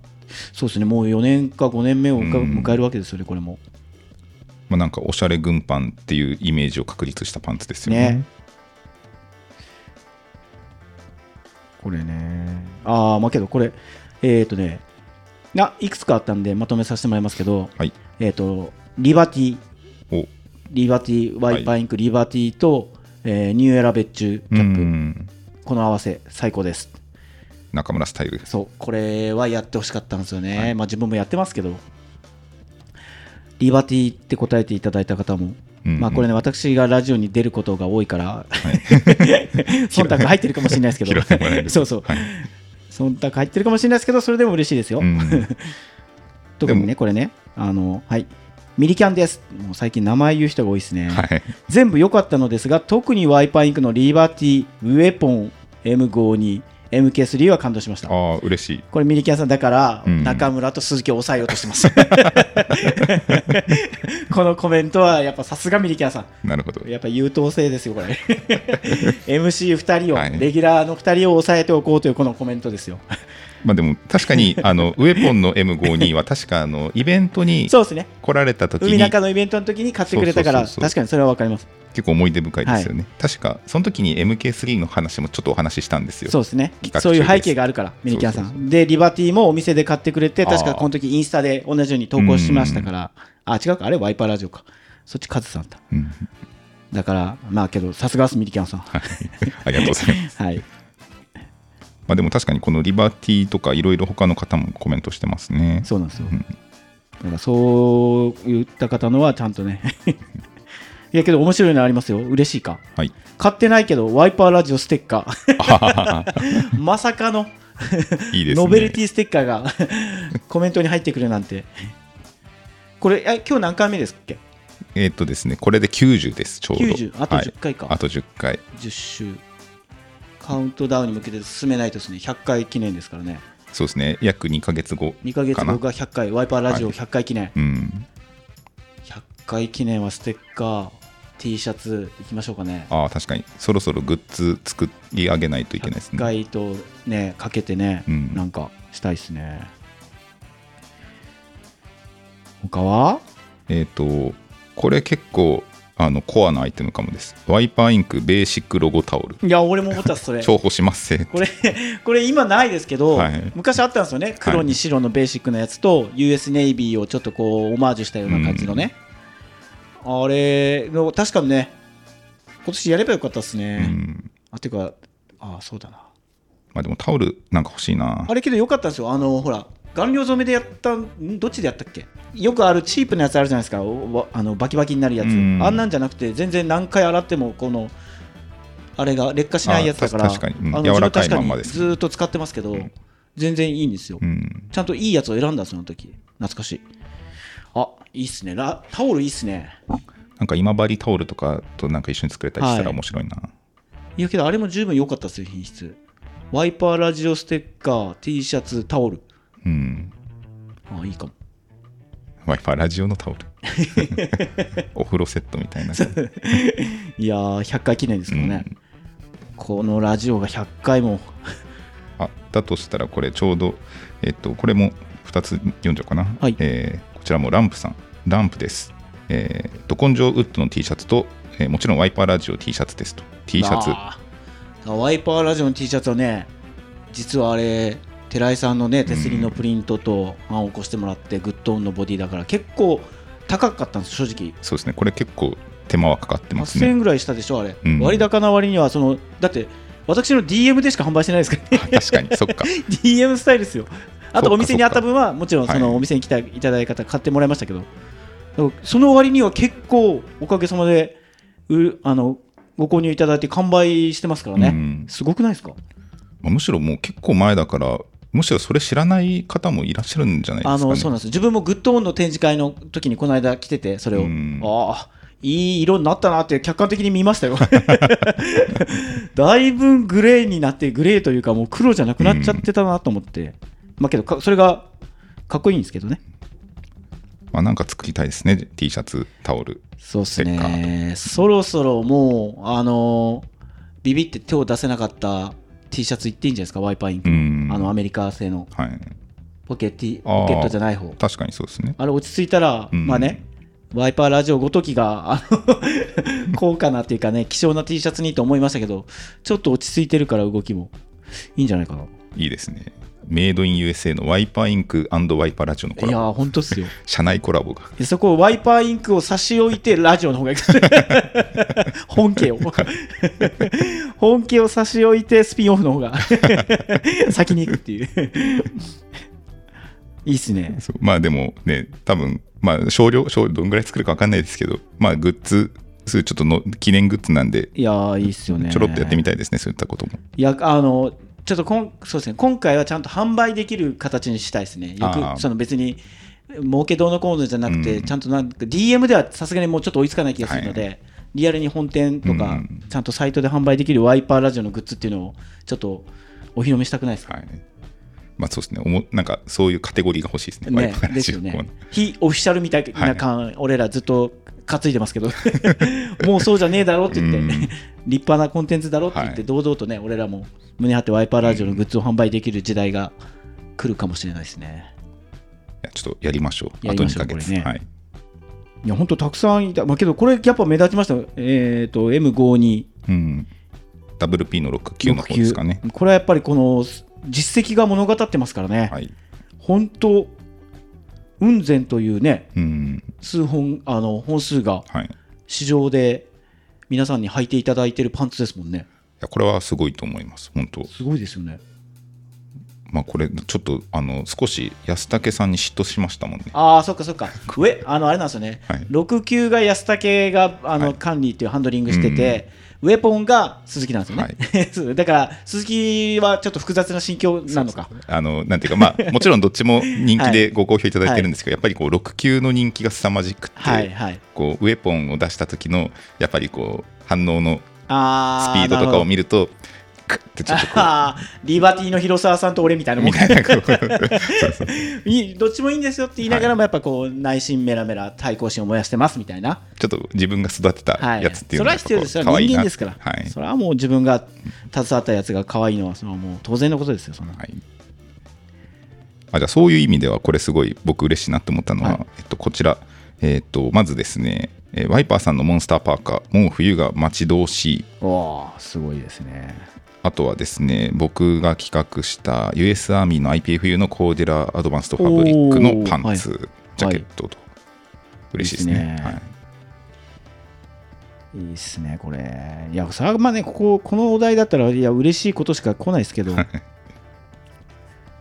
そうですね、もう4年か5年目を迎えるわけですよね、これも。まあ、なんかおしゃれ軍パンっていうイメージを確立したパンツですよね。ね。これね。ああ、まあけど、これ、えっ、ー、とね、ないくつかあったんで、まとめさせてもらいますけど、はい、えっ、と、リバティ、おリバティ、ワイパーインク、リバティと、えーニューエラ別注キうャップ、んこの合わせ、最高です。中村スタイル。そう、これはやってほしかったんですよね。まあ自分もやってますけど、リバティって答えていただいた方も、うんうん。まあこれね、私がラジオに出ることが多いから、はい。忖度入ってるかもしれないですけど。そうそう、はい。忖度入ってるかもしれないですけど、それでも嬉しいですよ。うん。特にでね、これね、あの、はい。ミリキャンです。もう最近名前言う人が多いですね。はい。全部良かったのですが、特にワイパーインクのリバティ、ウェポン、M52、MK3 は感動しました。ああ、嬉しい。これミリキャンさんだから、うん中村と鈴木を抑えようとしてます。このコメントはやっぱさすがミリキャンさん。なるほど。やっぱ優等生ですよ、これ。MC2 人を、はいレギュラーの2人を抑えておこうというこのコメントですよ。まあでも確かに あのウェポンの M52 は確かあのイベントにそうですね。来られた時海に中のイベントの時に買ってくれたから、確かにそれは分かります。結構思い出深いですよね。確かその時に MK3 の話もちょっとお話ししたんですよ。そうですねそういう背景があるから、ミリキャンさ。んで、リバティもお店で買ってくれて、確かこの時インスタで同じように投稿しましたから、あ、違うか、あれワイパーラジオか。そっちカズさんだ。うんだから、まあけど、さすがです、ミリキャンさん。はいありがとうございます。はい。まあでも確かにこのリバティとかいろいろ他の方もコメントしてますね。そうなんですよ。うん。だからそう言った方のはちゃんとね。いやけど面白いのありますよ。嬉しいか。はい。買ってないけどワイパーラジオステッカー。まさかの。いいですね。ノベルティステッカーが。コメントに入ってくるなんて。これえ今日何回目ですっけ？えーっとですね、これで90です、ちょうど。90あとはい。10回か、あと10回。10週カウントダウンに向けて進めないとですね100回記念ですからねそうですね、約2ヶ月後。2ヶ月かな後が100回ワイパーラジオはい100回記念、うん。100回記念はステッカー T シャツいきましょうかねああ、確かに。そろそろグッズ作り上げないといけないです100ね。回とねかけてね、うんなんかしたいですね他は？えーっと、これ結構、あのコアなアイテムかもです。ワイパーインクベーシックロゴタオル。いや俺も思ったそれ重宝しますせ。これこれ今ないですけど、はい昔あったんですよね黒に白のベーシックなやつと、US ネイビーをちょっとこうオマージュしたような感じのね、あれの確かにね今年やればよかったっすうね、ん。あていうかあそうだなまあでもタオルなんか欲しいなあ。れけどよかったんですよあのほら顔料染めでやったんどっちでやったっけ？よくあるチープなやつあるじゃないですか。あのバキバキになるやつ、うん。あんなんじゃなくて全然何回洗ってもこのあれが劣化しないやつだから確かに。うん。柔らかいまんまですずーっと使ってますけど、全然いいんですよ、うん。ちゃんといいやつを選んだその時。懐かしい。あいいっすね。ラタオルいいっすね。なんか今治タオルとかとなんか一緒に作れたりしたらはい。面白いな。いやけどあれも十分良かったですよ品質。ワイパーラジオステッカー T シャツタオルうん。あいいかもワイパーラジオのタオル。お風呂セットみたいな。いやー100回記念ですからね、うんこのラジオが100回もあだとしたらこれちょうど、えっと、これも2つ読んじゃおうかな。はいえーこちらもランプさん。ランプです。えー、ど根性ウッドの T シャツと、えーもちろんワイパーラジオ T シャツですと。T シャツ。ワイパーラジオの T シャツはね実はあれ寺井さんのね手すりのプリントと案を起こしてもらってグッドオンのボディだから結構高かったんです正直。そうですね。これ結構手間はかかってます8000円ね。ぐらいしたでしょあれ、うん。割高な割にはそのだって私の DM でしか販売してないですからね。あ確かに、そっか。DM スタイルですよ。あとお店にあった分はもちろんそはい。のお店に来たいただいた方買ってもらいましたけど。でもその割には結構おかげさまでうあのご購入いただいて完売してますからね、うん。すごくないですか？まあむしろもう結構前だから、むしろそれ知らない方もいらっしゃるんじゃないですか、ね。あのそうなんです自分もグッドオンの展示会の時にこの間来ててそれを、うんああいい色になったなって客観的に見ましたよ だいぶグレーになってグレーというかもう黒じゃなくなっちゃってたなと思って、まあけどかそれがかっこいいんですけどねまあ、なんか作りたいですね。T シャツ、タオル。そうっすねそろそろもうあのビビって手を出せなかった T シャツいっていいんじゃないですか？ワイパーインクうの,、ん。あのアメリカ製のはい。ポケティポケットじゃない方確かにそうですね。あれ落ち着いたら、うんまあね、ワイパーラジオごときが、あの 高価なっていうかね、希少な T シャツにと思いましたけど、ちょっと落ち着いてるから動きもいいんじゃないかな。いいですね。メイドイン USA のワイパーインクワイパーラジオのコラボ。いやー、ほんとっすよ。社内コラボが。でそこをワイパーインクを差し置いて、ラジオの方がいい。本家を。本家を差し置いて、スピンオフの方が 先に行くっていう。いいっすね。まあでもね、多分まあ少量、少どんぐらい作るか分かんないですけど、まあグッズ、ちょっとの記念グッズなんで、いやー、いいっすよね。ちょろっとやってみたいですね、そういったことも。いや、あの、ちょっとこんそうですね、今回はちゃんと販売できる形にしたいですね。よく、その別に、儲けどうのこうのじゃなくて、うん。ちゃんとなんか DM ではさすがにもうちょっと追いつかない気がするので、リアルに本店とか、うん。ちゃんとサイトで販売できるワイパーラジオのグッズっていうのを、ちょっとお披露目したくないですか？はい。まあそうですね、おもなんかそういうカテゴリーが欲しいですね、ワイねパーラジオですよね。非オフィシャルみたいな感、俺らずっと担いでますけど、もうそうじゃねえだろって言って、うん立派なコンテンツだろって言って、はい堂々とね、俺らも胸張ってワイパーラジオのグッズを販売できる時代が来るかもしれないですね。ちょっとやりましょう。あと2やりましょうヶ月。ねはい。いや、本当たくさんいた。まあ、けど、これやっぱ目立ちましたよ。えっ、と、M52。うん。WP の69の方ですかね。これはやっぱりこの実績が物語ってますからね。はい。本当、雲仙というね、うん。数本、あの、本数が市場で皆さんに履いていただいてるパンツですもんね。やこれはすごいと思います、本当。すごいですよね。まあこれちょっとあの少し安武さんに嫉妬しましたもんね。ああそっかそっか。上？あのあれなんですよね、はい。6級が安武があの、はい。管理っていうハンドリングしてて、ウェポンが鈴木なんですよね、はい。だから鈴木はちょっと複雑な心境なのか。あのなんていうかまあ もちろんどっちも人気でご好評いただいてるんですけど、やっぱりこう6級の人気が凄まじくって、はいはい。こうウェポンを出した時のやっぱりこう反応のスピードとかを見るとクッてちょっとあー リバティの広沢さんと俺みたいなもん。うみ どっちもいいんですよって言いながらもやっぱこう内心メラメラ対抗心を燃やしてますみたいな。ちょっと自分が育てたはい、やつっていうそれは必要です。よ人間ですから、はい。それはもう自分が携わったやつが可愛いのはそれはもう当然のことですよそんな。はい。あじゃあそういう意味ではこれすごい僕嬉しいなと思ったのは、はい。えっと、こちら、えっと、まずですね、えーワイパーさんのモンスターパーカーもう冬が待ち遠しい。おーすごいですねあとはですね僕が企画した US アーミーの IPFU のコーデラアドバンストファブリックのパンツ、ジャケットと、嬉しいですね。いい。ですねはい、いいっすねこれ。いやそれはまあねこここのお題だったらいや嬉しいことしか来ないですけど。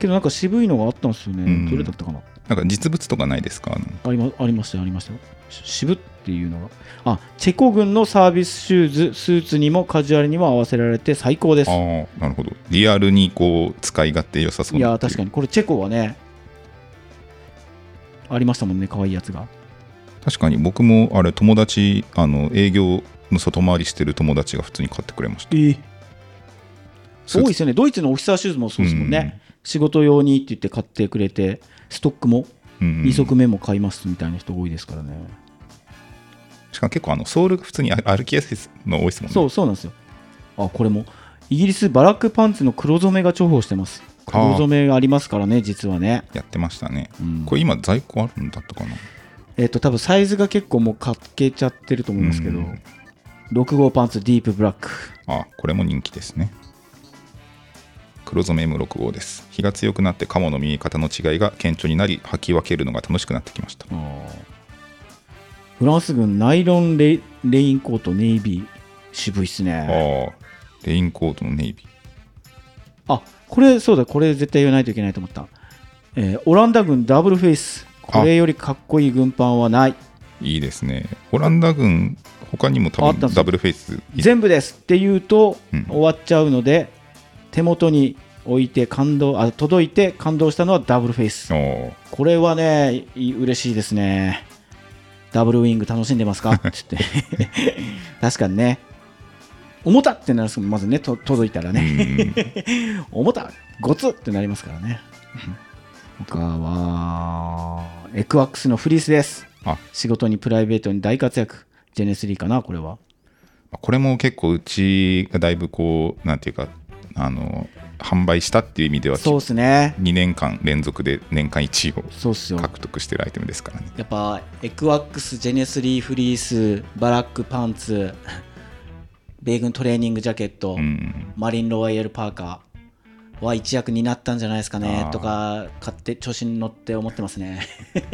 けどなんか渋いのがあったんですよね、うん。どれだったかななんか実物とかないですか？ありまありましたよありましたよ。し渋っていうのがあチェコ軍のサービスシューズスーツにもカジュアルにも合わせられて最高です。ああなるほど。リアルにこう使い勝手良さそういなや確かに。これチェコはねありましたもんね可愛いやつが。確かに僕もあれ友達あの営業の外回りしてる友達が普通に買ってくれました。えスーツ多いですよね。ドイツのオフィサーシューズもそうですもんね、仕事用にって言って買ってくれてストックもうん2足目も買いますみたいな人多いですからね、しかも結構あのソールが普通に歩歩きやすいの多いですもんね。そうそうなんですよ。あこれも。イギリスバラックパンツの黒染めが重宝してます。黒染めがありますからね実はね、やってましたね。うん。これ今在庫あるんだったかな？えっ、と多分サイズが結構もうかけちゃってると思いますけど、うん。6号パンツディープブラック。あこれも人気ですね黒染め M6 号です。日が強くなってカモの見え方の違いが顕著になり履き分けるのが楽しくなってきました。フランス軍ナイロンレレインコートネイビー渋いっすあね。あレインコートのネイビー。あこれそうだ。これ絶対言わないといけないと思った、えーオランダ軍ダブルフェイス。これよりかっこいい軍パンはない。いいですね。オランダ軍他にも多分ダブルフェイスい全部です。って言うとうん。終わっちゃうので、手元に置いて感動あ届いて感動したのはダブルフェイス。これはねい嬉しいですね。ダブルウィング楽しんでますか？って言って。確かにね。重たってなるんです。まずねと届いたらうね、ん。重たゴツってなりますからね。他はエクワックスのフリースです。あ。仕事にプライベートに大活躍。ジェネスリーかなこれは。これも結構うちがだいぶこうなんていうかあの販売したっていう意味ではそうっすね。2年間連続で年間1位を獲得してるアイテムですからね。やっぱエクワックス、ジェネスリーフリース、バラックパンツ、米軍トレーニングジャケット、うんマリンロワイヤルパーカーは一躍になったんじゃないですかねとか買って調子に乗って思ってますね。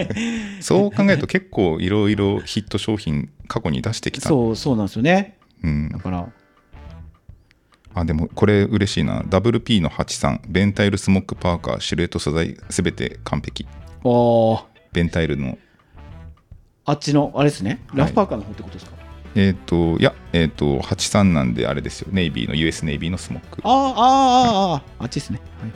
そう考えると結構いろいろヒット商品過去に出してきた。そうそうなんですよね。うん。だからあでもこれ嬉しいな。WP の83ベンタイルスモックパーカーシルエット素材すべて完璧。おー。ベンタイルの。あっちのあれですね。い。ラフパーカーの方ってことですか、えっ、といやえっ、と83なんであれですよ。ネイビーの US ネイビーのスモック。あーあーあーあー。あっちですね、はい。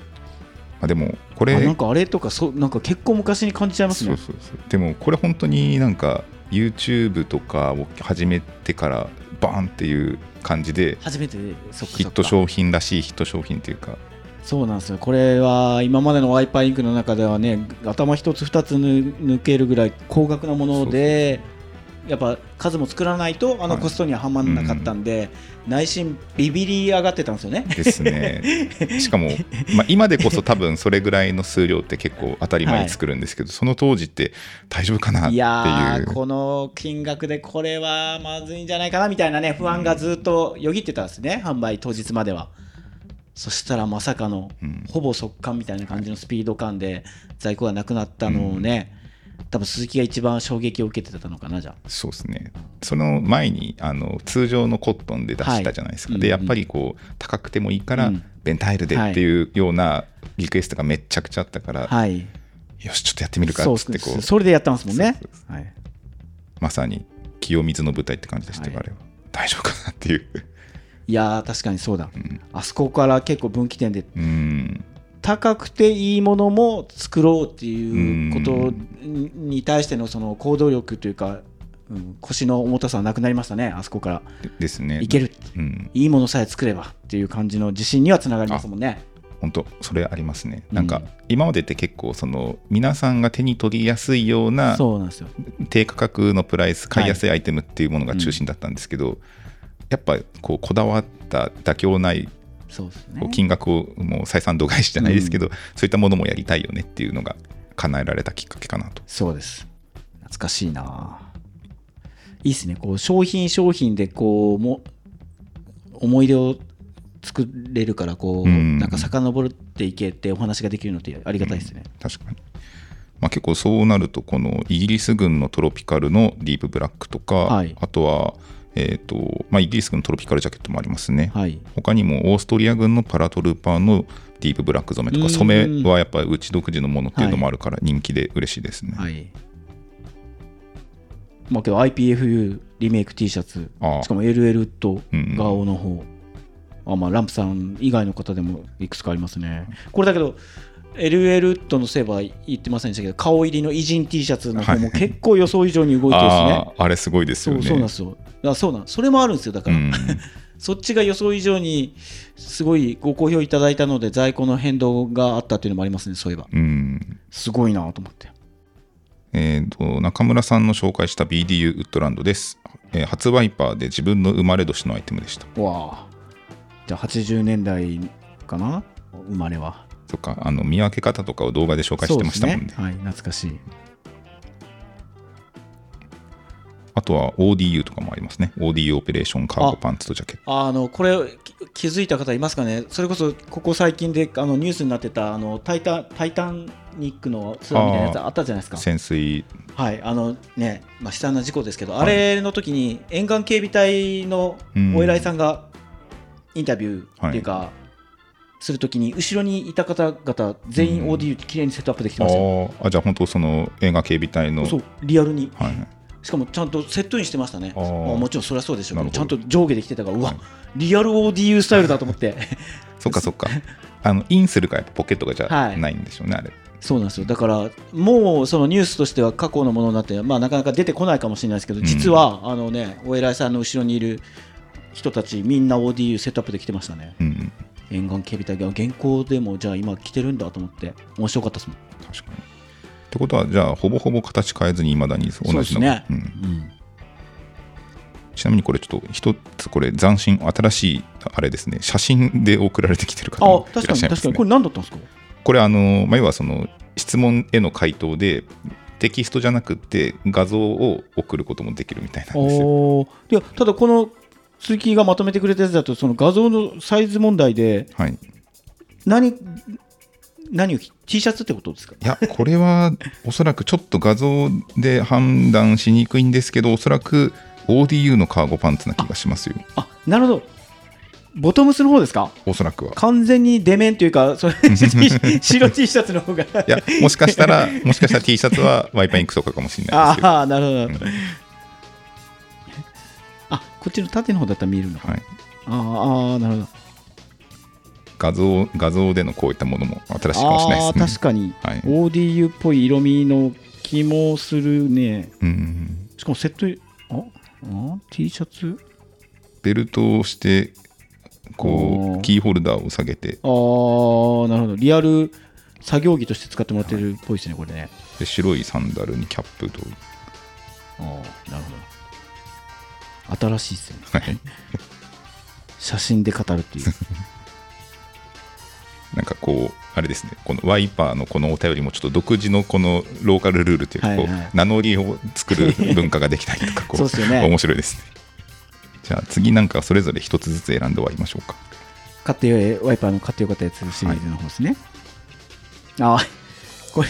あでもこれあなんかあれとかそうなんか結構昔に感じちゃいますね。そうそうそう。でもこれ本当になんか YouTube とかを始めてからバーンっていう感じで初めてヒット商品らしいヒット商品っていうか。そうなんですよ。これは今までのワイパーインクの中ではね頭一つ二つぬ抜けるぐらい高額なものでやっぱ数も作らないとあのはいコストにははまんなかったんで、内心ビビり上がってたんですよね。ですね。しかも、まあ、今でこそ多分それぐらいの数量って結構当たり前に作るんですけど、その当時って大丈夫かなっていやいうーこの金額でこれはまずいんじゃないかなみたいなね不安がずっとよぎってたんですね。販売当日までは。そしたらまさかのうん。ほぼ速乾みたいな感じのスピード感で在庫がなくなったのをね、多分鈴木が一番衝撃を受けてたのかなじゃあ。そうですね。その前にあの通常のコットンで出したじゃないですか、はいうんうん。でやっぱりこう高くてもいいから、うん。ベンタイルでっていうようなリクエストがめっちゃくちゃあったから、はい。よしちょっとやってみるかっつってこう。それでやってますもんね。はい。まさに清水の舞台って感じでしたよ、はいあれは。大丈夫かなっていう。いやー、確かにそうだ。ん。あそこから結構分岐点で、うん高くていいものも作ろうっていうことに対してのその行動力というか、うん、腰の重たさはなくなりましたね、あそこから。でですねいける、うんいいものさえ作ればっていう感じの自信にはつながりますもんね。本当それありますねうんなんか今までって結構その皆さんが手に取りやすいようなそうなんですよ。低価格のプライス買いやすいアイテムっていうものが中心だったんですけど、やっぱこうこだわった妥協ないね。金額をもう採算度外視じゃないですけど、そういったものもやりたいよねっていうのが叶えられたきっかけかなと。そうです。懐かしいないいですね。こう商品商品でこうも思い出を作れるからこう、うんなんか遡っていけてお話ができるのってありがたいですね。確かに。まあ、結構そうなるとこのイギリス軍のトロピカルのディープブラックとか、はいあとは、えーとまあ、イギリス軍のトロピカルジャケットもありますね、はい。他にもオーストリア軍のパラトルーパーのディープブラック染めとかうん染めはやっぱりうち独自のものっていうのもあるから人気で嬉しいですね、はい。まあ、今日 IPFU リメイク T シャツ、しかも LL ウッドうん顔の方、あまあ、ランプさん以外の方でもいくつかありますね。これだけど、LL ウッドのせいば言ってませんでしたけど、顔入りの偉人 T シャツの方も結構予想以上に動いてですね。あああれすごいですよねそうなんですよ。あそうなんそれもあるんですよ、だから、うん そっちが予想以上にすごいご好評いただいたので、在庫の変動があったっていうのもありますね、そういえば。うんすごいなと思って。えーと中村さんの紹介した BDU ウッドランドです、えー初ワイパーで自分の生まれ年のアイテムでしたわあ。じゃあ80年代かな？生まれは。とかあの見分け方とかを動画で紹介してましたもんねそうですはい、懐かしい。あとは ODU とかもありますね。ODU オペレーションカーゴパンツとジャケット。あのこれき気づいた方いますかね、それこそここ最近であのニュースになってたあのタイタタイタニックのツアーみたいなやつあったじゃないですか。潜水。はい、あのね、まあ、悲惨な事故ですけど、あれの時に沿岸警備隊のお偉いさんがインタビューっていうか、するときに、後ろにいた方々、全員うん。ODU きれいにセットアップできてあましたよ。ーあじゃあ本当その映画警備隊のそう、リアルに。はいはいしかもちゃんとセットインしてましたね。まあもちろんそれはそうでしょうけど、ちゃんと上下できてたから、うわ、はいリアル ODU スタイルだと思って。そっかそっか。あのインするからポケットがじゃはい。ないんでしょうね、あれ。そうなんですよ。だからもうそのニュースとしては過去のものになって、まあ、なかなか出てこないかもしれないですけど、うん。実はあの、ね、お偉いさんの後ろにいる人たちみんな ODU セットアップできてましたね。うん沿岸警備隊が現行でもじゃあ今来てるんだと思って面白かったですもん。確かにってことはじゃあほぼほぼ形変えずにいまだに同じのねうんうん。ちなみにこれちょっと一つこれ斬新新しいあれですね。写真で送られてきてる方あもい確からにっしゃいますね。確かにこれ何だったんですか？これあの、まあ、要はその質問への回答でテキストじゃなくて画像を送ることもできるみたいなんですよ。いやただこの鈴木がまとめてくれたやつだとその画像のサイズ問題ではい、い。何何を T シャツってことですか？やこれはおそらくちょっと画像で判断しにくいんですけどおそらく ODU のカーゴパンツな気がしますよあなるほどボトムスの方ですか？おそらくは。完全にデメンというか、それ 白 T シャツの方が。いやもしかしたらもしかしたら T シャツはワイパーインクとかかもしれないですけど、ああ、なるほど。あこっちの縦の方だったら見えるのか。はい、あーあー、なるほど。画像画像でのこういったものも新しいかもしれないですね。確かに。はい ODU っぽい色味の気もするね。うんしかもセット、ああ T シャツ？ベルトをしてこうキーホルダーを下げてああ、なるほど。リアル作業着として使ってもらってるっぽいですね、これね。で白いサンダルにキャップと、ああ、なるほど。新しいですよね。はい写真で語るっていう。なんかこうあれですね。このワイパーのこのお便りもちょっと独自のこのローカルルールというか、こうはい。はい名乗りを作る文化ができたりとかこ そうですよね。面白いですね。じゃあ次なんかそれぞれ一つずつ選んで終わりましょうか。買ってよワイパーの買ってよかったやつシリーズの方ですね。ああ、これ、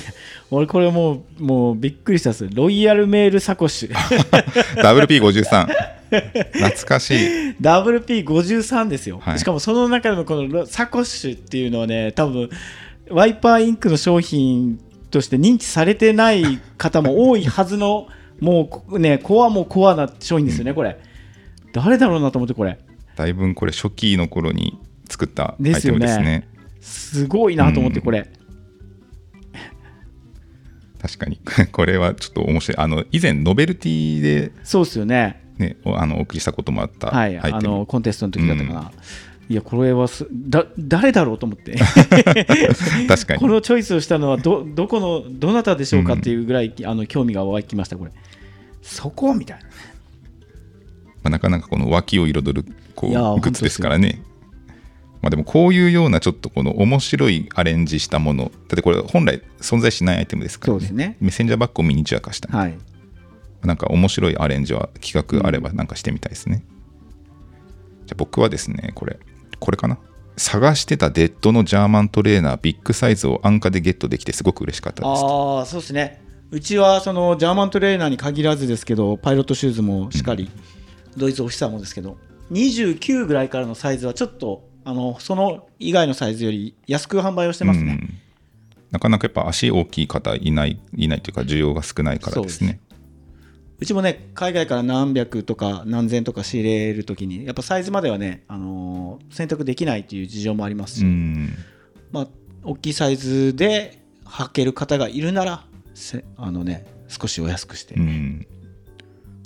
俺これもう、もうびっくりしたっす。ロイヤルメールサコッシュ。WP53 懐かしい WP53 ですよ、はいしかもその中でもこのロサコッシュっていうのはね、多分ワイパーインクの商品として認知されてない方も多いはずの、もうね、コアもコアな商品ですよね、これ。誰だろうなと思って、これ。だいぶこれ初期の頃に作ったアイテですよねムですね。すごいなと思って、うんこれ。確かに。これはちょっと面白い。あの、以前ノベルティでそうですよね。ね、おあのお送りしたこともあったはい。あのコンテストの時だったかな。いや、これはすだ誰だろうと思って、確かにこ。のチョイスをしたのはどどこのどなたでしょうかっていうぐらい、あの興味が湧きました、これ。そこみたいな。まあ、なかなかこの脇を彩るこうグッズですからね。まあでもこういうようなちょっとこの面白いアレンジしたもの、だってこれ本来存在しないアイテムですからね。そうですねメッセンジャーバッグをミニチュア化した。はい。なんか面白いアレンジは企画あればなんかしてみたいですね。じゃあ僕はですね、これ、これかな？探してたデッドのジャーマントレーナービッグサイズを安価でゲットできてすごく嬉しかったです。ああ、そうですね。うちはそのジャーマントレーナーに限らずですけど、パイロットシューズもしっかり、ドイツオフィサーもですけど、29ぐらいからのサイズはちょっと、あのその以外のサイズより安く販売をしてますね。うんなかなかやっぱ足大きい方いない、いないというか需要が少ないからですね。うちもね、海外から何百とか何千とか仕入れるときに、やっぱサイズまではね、あのー選択できないという事情もありますし、うん。まあ、大きいサイズで履ける方がいるなら、せあのね、少しお安くして、うん。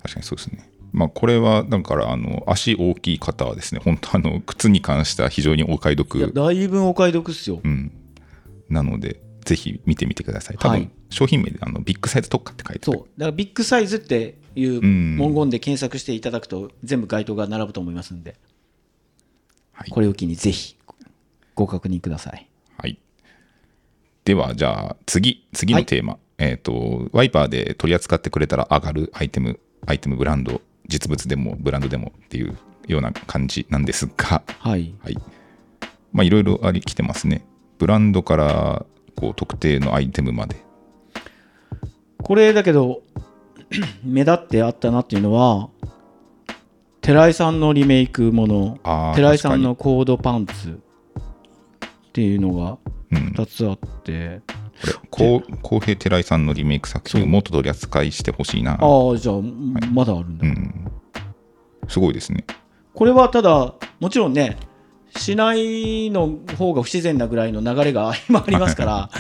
確かにそうですね。まあこれはだからあの足大きい方はですね、本当あの靴に関しては非常にお買いいや得、だいぶお買い得っすよ。うん、なので、ぜひ見てみてください。多分、はい商品名であのビッグサイズ特化って書いてあるそう。だからビッグサイズっていううん文言で検索していただくと、全部該当が並ぶと思いますんで、はいこれを機にぜひご確認ください。はい。では、じゃあ次、次のテーマ。えっ、と、ワイパーで取り扱ってくれたら上がるアイテム、アイテムブランド、実物でもブランドでもっていうような感じなんですが、はい。はい。まあ、いろいろありきてますね。ブランドから、こう、特定のアイテムまで。これだけど 目立ってあったなっていうのは寺井さんのリメイクもの寺井さんのコードパンツっていうのがうん、2つあって、これ、こう公平寺井さんのリメイク作品をもっと取り扱いしてほしいな。ああじゃあ、まだあるんだ、うん。すごいですね。これはただもちろんねしないの方が不自然なぐらいの流れが今ありますから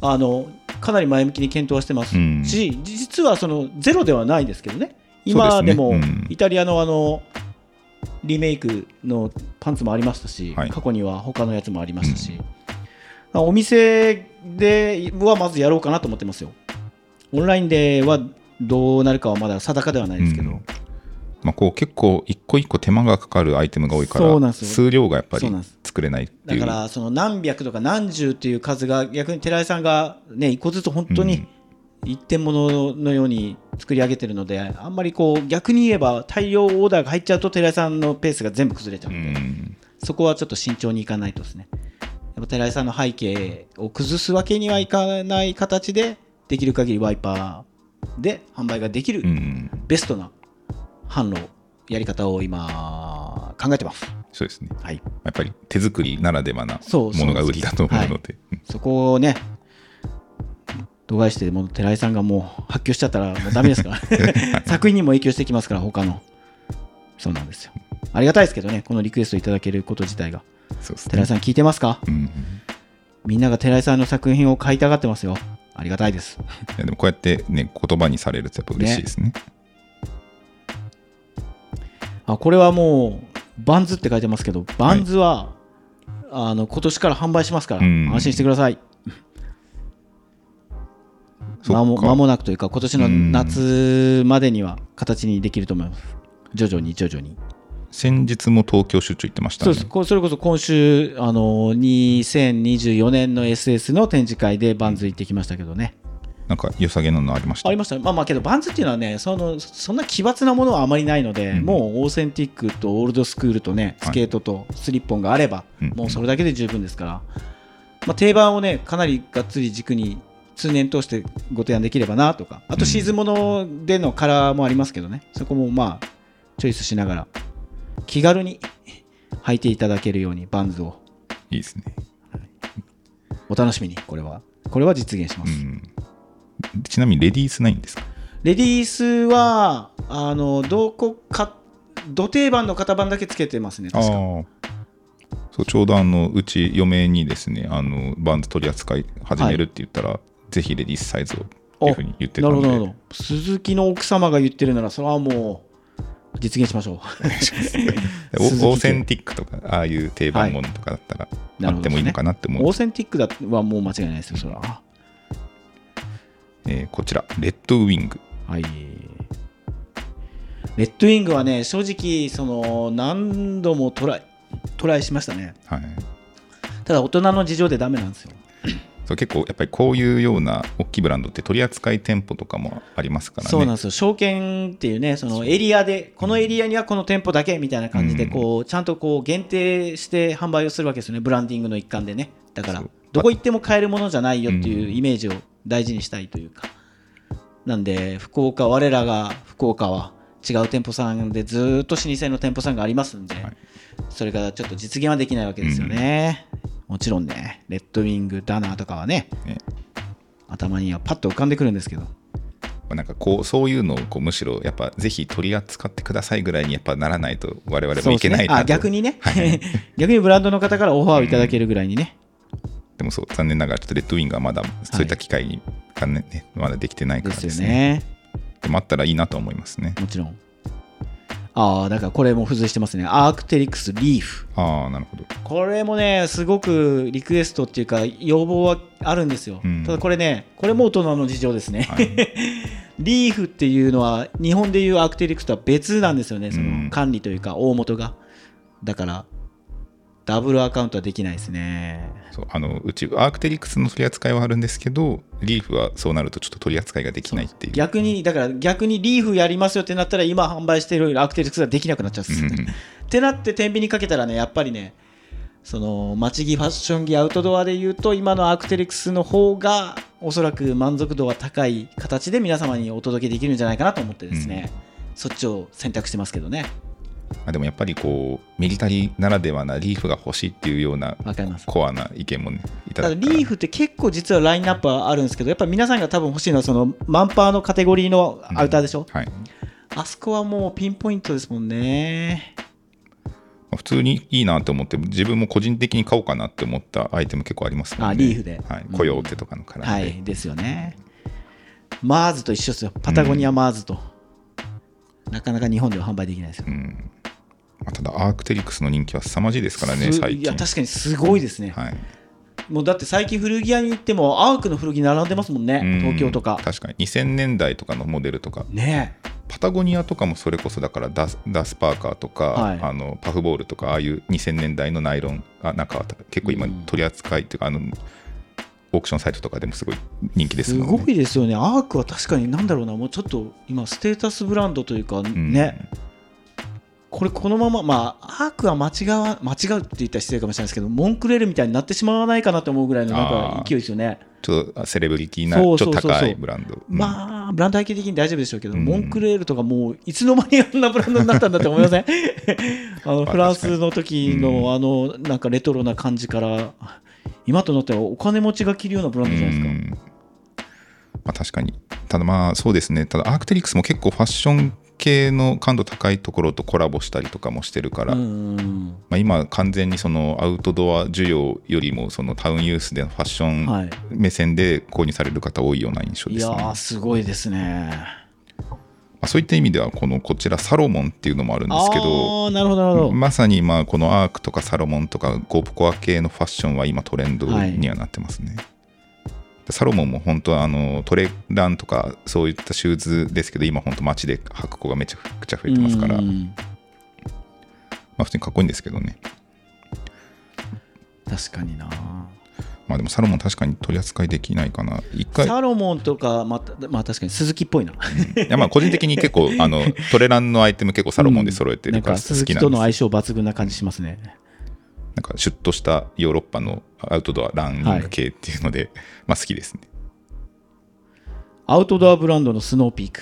あのかなり前向きに検討はしてますうん。し、実はそのゼロではないですけどね。今でもうん。イタリアのあのリメイクのパンツもありましたし、はい。過去には他のやつもありましたし、お店ではまずやろうかなと思ってますよ。オンラインではどうなるかはまだ定かではないですけど、うん。まあ、こう結構一個一個手間がかかるアイテムが多いから数量がやっぱり作れないっていう。だからその何百とか何十っていう数が逆に寺井さんがね一個ずつ本当に一点物のように作り上げてるのであんまりこう逆に言えば大量オーダーが入っちゃうと寺井さんのペースが全部崩れちゃううので、ん。そこはちょっと慎重にいかないとですねやっぱ寺井さんの背景を崩すわけにはいかない形でできる限りワイパーで販売ができるうんベストな販路やり方を今考えてます。そうですね。はい。やっぱり手作りならではなものが売りだと思うので。うんそこをね、度外視して、もう寺井さんがもう発狂しちゃったらもうダメですから、作品にも影響してきますから、他の。そうなんですよ。ありがたいですけどね、このリクエストいただけること自体が。そうですね寺井さん聞いてますか？うんみんなが寺井さんの作品を買いたがってますよ。ありがたいです。いやでもこうやってね言葉にされるとやっぱ嬉しいですねあ、これはもう、バンズって書いてますけど、バンズは、あの今年から販売しますから、うん安心してください。そっか間も間もなくというか、今年の夏までには形にできると思います。徐々に徐々に。先日も東京出張行ってましたね。そうです。こそれこそ今週、あの2024年の SS の展示会でバンズ行ってきましたけどね。なんか良さげなのありました？ありましたまあまあけど、バンズっていうのはね、そのそんな奇抜なものはあまりないので、うん。もうオーセンティックとオールドスクールとね、はい。スケートとスリッポンがあれば、うん。もうそれだけで十分ですから、まあ、定番をね、かなりがっつり軸に通年通してご提案できればなとか、あとシーズンものでのカラーもありますけどね、そこもまあ、チョイスしながら、気軽に履いていただけるように、バンズを。いいですねお楽しみに、これは。これは実現します。うん、ちなみにレディースないんですか？レディースは、あの、どこか、土定番の型番だけつけてますね、確か。そうちょうどあのうち嫁にですねあのバンズ取り扱い始めるって言ったら、ぜひレディースサイズをっていうふうに言ってたのでなるほど、なるほど。鈴木の奥様が言ってるなら、それはもう、実現しましょう。オーセンティックとかああいう定番ものとかだったら、あってもいいのかなって思う、オーセンティックだはもう間違いないですよ、それは。えーこちらレッドウィングはい。レッドウィングはね、正直、その、何度もトライ、トライしましたね。はいただ、大人の事情でダメなんですよ。そう結構やっぱりこういうような大きいブランドって取り扱い店舗とかもありますからねそうなんですよ。証券っていうね、そのエリアで、このエリアにはこの店舗だけみたいな感じで、うんこう、ちゃんとこう、限定して販売をするわけですよね。ブランディングの一環でね。だからどこ行っても買えるものじゃないよっていうイメージを大事にしたいというか。なんで、福岡、我らが福岡は違う店舗さんでずーっと老舗の店舗さんがありますんで、はい。それがちょっまあ実現はできないわけですよね。もちろんね、レッドウィング、ダナーとかはね、ね頭にはパッと浮かんでくるんですけど。まあなんかこうそういうのをこうむしろやっぱぜひ取り扱ってくださいぐらいにやっぱならないと我々もいけないなね。あ逆にね、はい。逆にブランドの方からオファーをいただけるぐらいにね、でもそう残念ながらちょっとレッドウィングはまだそういった機会がね、ねまだできてないからでですすねよね、でもあったらいいなと思いますねもちろん。ああ、だからこれも付随してますね。アークテリクスリーフ。ああなるほどこれもね、すごくリクエストっていうか、要望はあるんですよ。うんただこれね、これも大人の事情ですね。はい リーフっていうのは、日本でいうアークテリクスとは別なんですよね、そうんの管理というか、大元が。だから、ダブルアカウントはできないですね。そうあのうちアークテリクスの取り扱いはあるんですけどリーフはそうなるとちょっと取り扱いができないっていう逆に、だから逆にリーフやりますよってなったら、今販売しているアークテリクスができなくなっちゃうんです。うんうんってなって、天秤にかけたらね、やっぱりね、その、街着ファッション着アウトドアで言うと、今のアークテリクスの方が、おそらく満足度は高い形で皆様にお届けできるんじゃないかなと思ってですね、そっちを選択してますけどね。まあ、でもやっぱりこうミリタリーならではなリーフが欲しいっていうようなわかります。コアな意見もねいたただリーフって結構実はラインナップはあるんですけど、やっぱ皆さんが多分欲しいのは、その、マンパーのカテゴリーのアウターでしょ、はいあそこはもうピンポイントですもんね。まあ普通にいいなと思って自分も個人的に買おうかなって思ったアイテム結構ありますもんねあリーフではい、うんコヨーテとかのカラーで、はい、ですよね。マーズと一緒ですよ。パタゴニアマーズと。なかなか日本では販売できないですよ。うんまあ、ただアークテリクスの人気は凄まじいですからねす最近。いや、確かにすごいですね。はい、もうだって最近古着屋に行っても、アークの古着並んでますもんね、うん。東京とか。確かに。2000年代とかのモデルとか。ね。パタゴニアとかもそれこそだからダスダスパーカーとか、はい。あのパフボールとかああいう2000年代のナイロンあなんか結構今うん。取り扱いっていうか、あのオークションサイトとかでもすごい人気ですね。ごいですよね。アークは確かになんだろうな、もうちょっと今、ステータスブランドというか、うん。ね、これこのまま、まあ、アークは間違わ間違うって言ったら失礼かもしれないですけど、モンクレールみたいになってしまわないかなと思うぐらいのなんか勢いですよね。ちょっとセレブリティなちそうょっとそうそう。そう高いブランド、うん。まあ、ブランド背景的に大丈夫でしょうけど、うん。モンクレールとかもういつの間にあんなブランドになったんだって思いません？あのまあフランスの時の、うん。あのなんかレトロな感じから今となってはお金持ちが着るようなブランドじゃないですか。うん。まあ、確かに。ただまあそうですね。ただアークテリクスも結構ファッション系の感度高いところとコラボしたりとかもしてるから、うんまあ、今完全にそのアウトドア需要よりもそのタウンユースでのファッションはい、目線で購入される方多いような印象いですね。やーすごいですね。まあ、そういった意味ではこのこちらサロモンっていうのもあるんですけどなるほどなるほど。まさにまあこのアークとかサロモンとかゴープコア系のファッションは今トレンドにはなってますね。サロモンも本当はあのトレランとかそういったシューズですけど今本当街で履く子がめちゃくちゃ増えてますから、まうん。あ普通にかっこいいんですけどね。確かにな。まあでもサロモン確かに取り扱いできないかな。一回。いサロモンとかまたまあ確かに鈴木っぽいな。やまあ個人的に結構あのトレランのアイテム結構サロモンで揃えてるから好きなんです鈴木との相性抜群な感じしますね。なんかシュッとしたヨーロッパのアウトドアランニング系っていうので、まあ好きですね。アウトドアブランドのスノーピーク。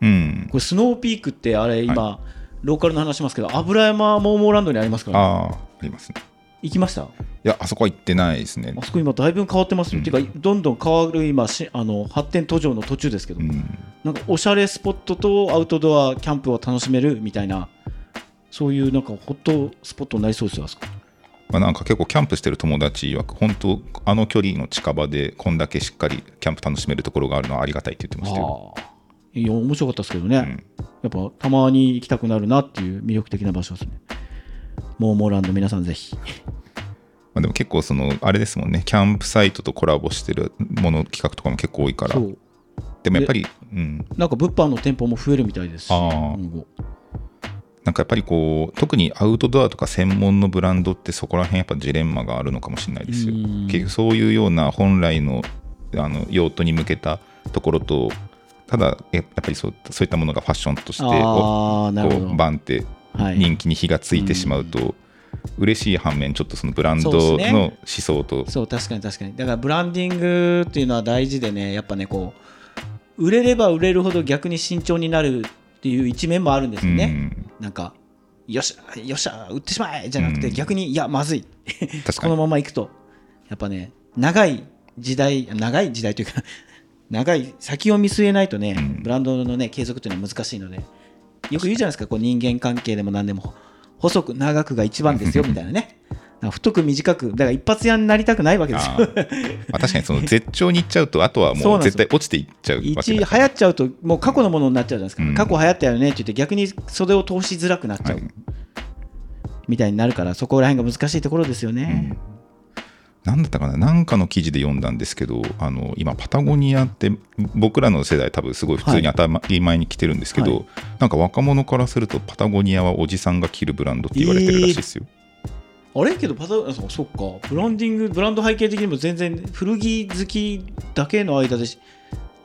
うん。これスノーピークってあれ今、ローカルの話しますけど油山モーモーランドにありますから、ね、ああありますね。行きました？いや、あそこは行ってないですね。あ。そこ今だいぶ変わってますよ、ていうかどんどん変わる今しあの発展途上の途中ですけど、うん。なんかおしゃれスポットとアウトドアキャンプを楽しめるみたいなそういうなんかホットスポットになりそうですよあそこまあ、なんか結構キャンプしてる友達曰く、本当、あの距離の近場で、こんだけしっかりキャンプ楽しめるところがあるのはありがたいって言ってましたよ。いや面白かったですけどね、うん。やっぱたまに行きたくなるなっていう魅力的な場所ですね。モーモーランド皆さんぜひ。まあ、でも結構その、あれですもんね、キャンプサイトとコラボしてるもの企画とかも結構多いから、でもやっぱり、うん、なんか物販の店舗も増えるみたいです。し今後なんかやっぱりこう、特にアウトドアとか専門のブランドってそこら辺やっぱジレンマがあるのかもしれないですよ。うん。結局そういうような本来のあの用途に向けたところと、ただやっぱりそうそういったものがファッションとしてこうなるほど。こうバンってはい。人気に火がついてしまうと、嬉しい反面ちょっとそのブランドの思想と。そう確かに確かに。だからブランディングっていうのは大事でねやっぱねこう売れれば売れるほど逆に慎重になるっていう一面もあるんですよね、うんなんかよっしゃよっしゃ売ってしまえじゃなくて、うん。逆にいやまずい。このままいくと。やっぱね長い時代長い時代というか 長い先を見据えないとね、うん。ブランドのね継続っていうのは難しいのでよく言うじゃないですか。こう人間関係でも何でも細く長くが一番ですよ みたいなね太く短くだから一発屋になりたくないわけですよ。あー。まあ確かにその絶頂に行っちゃうとあとはもう絶対落ちていっちゃうわけ一流だから。行っちゃうともう過去のものになっちゃうじゃないですか、うん。過去流行ったよねって言って逆に袖を通しづらくなっちゃう、はい。みたいになるからそこら辺が難しいところですよね、なんだったかな？なんかの記事で読んだんですけどあの今パタゴニアって僕らの世代多分すごい普通に当たり前に来てるんですけど、はい。なんか若者からするとパタゴニアはおじさんが着るブランドって言われてるらしいですよ、あれけどパタあそそっか。ブランディングブランド背景的にも全然古着好きだけの間でし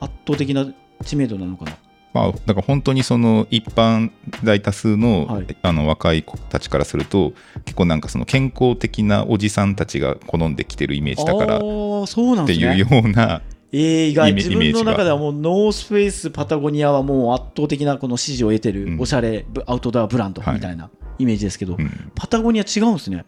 圧倒的な知名度なのかな。まあ、だから本当にその一般大多数の,、はい。あの若い子たちからすると結構なんかその健康的なおじさんたちが好んできてるイメージだからそうなんてですね。いうようなえー、意外。自分の中ではもうノースフェイスパタゴニアはもう圧倒的なこの支持を得てるうん。おしゃれブアウトドアブランドみたいなイメージですけど、うん。パタゴニア違うんですね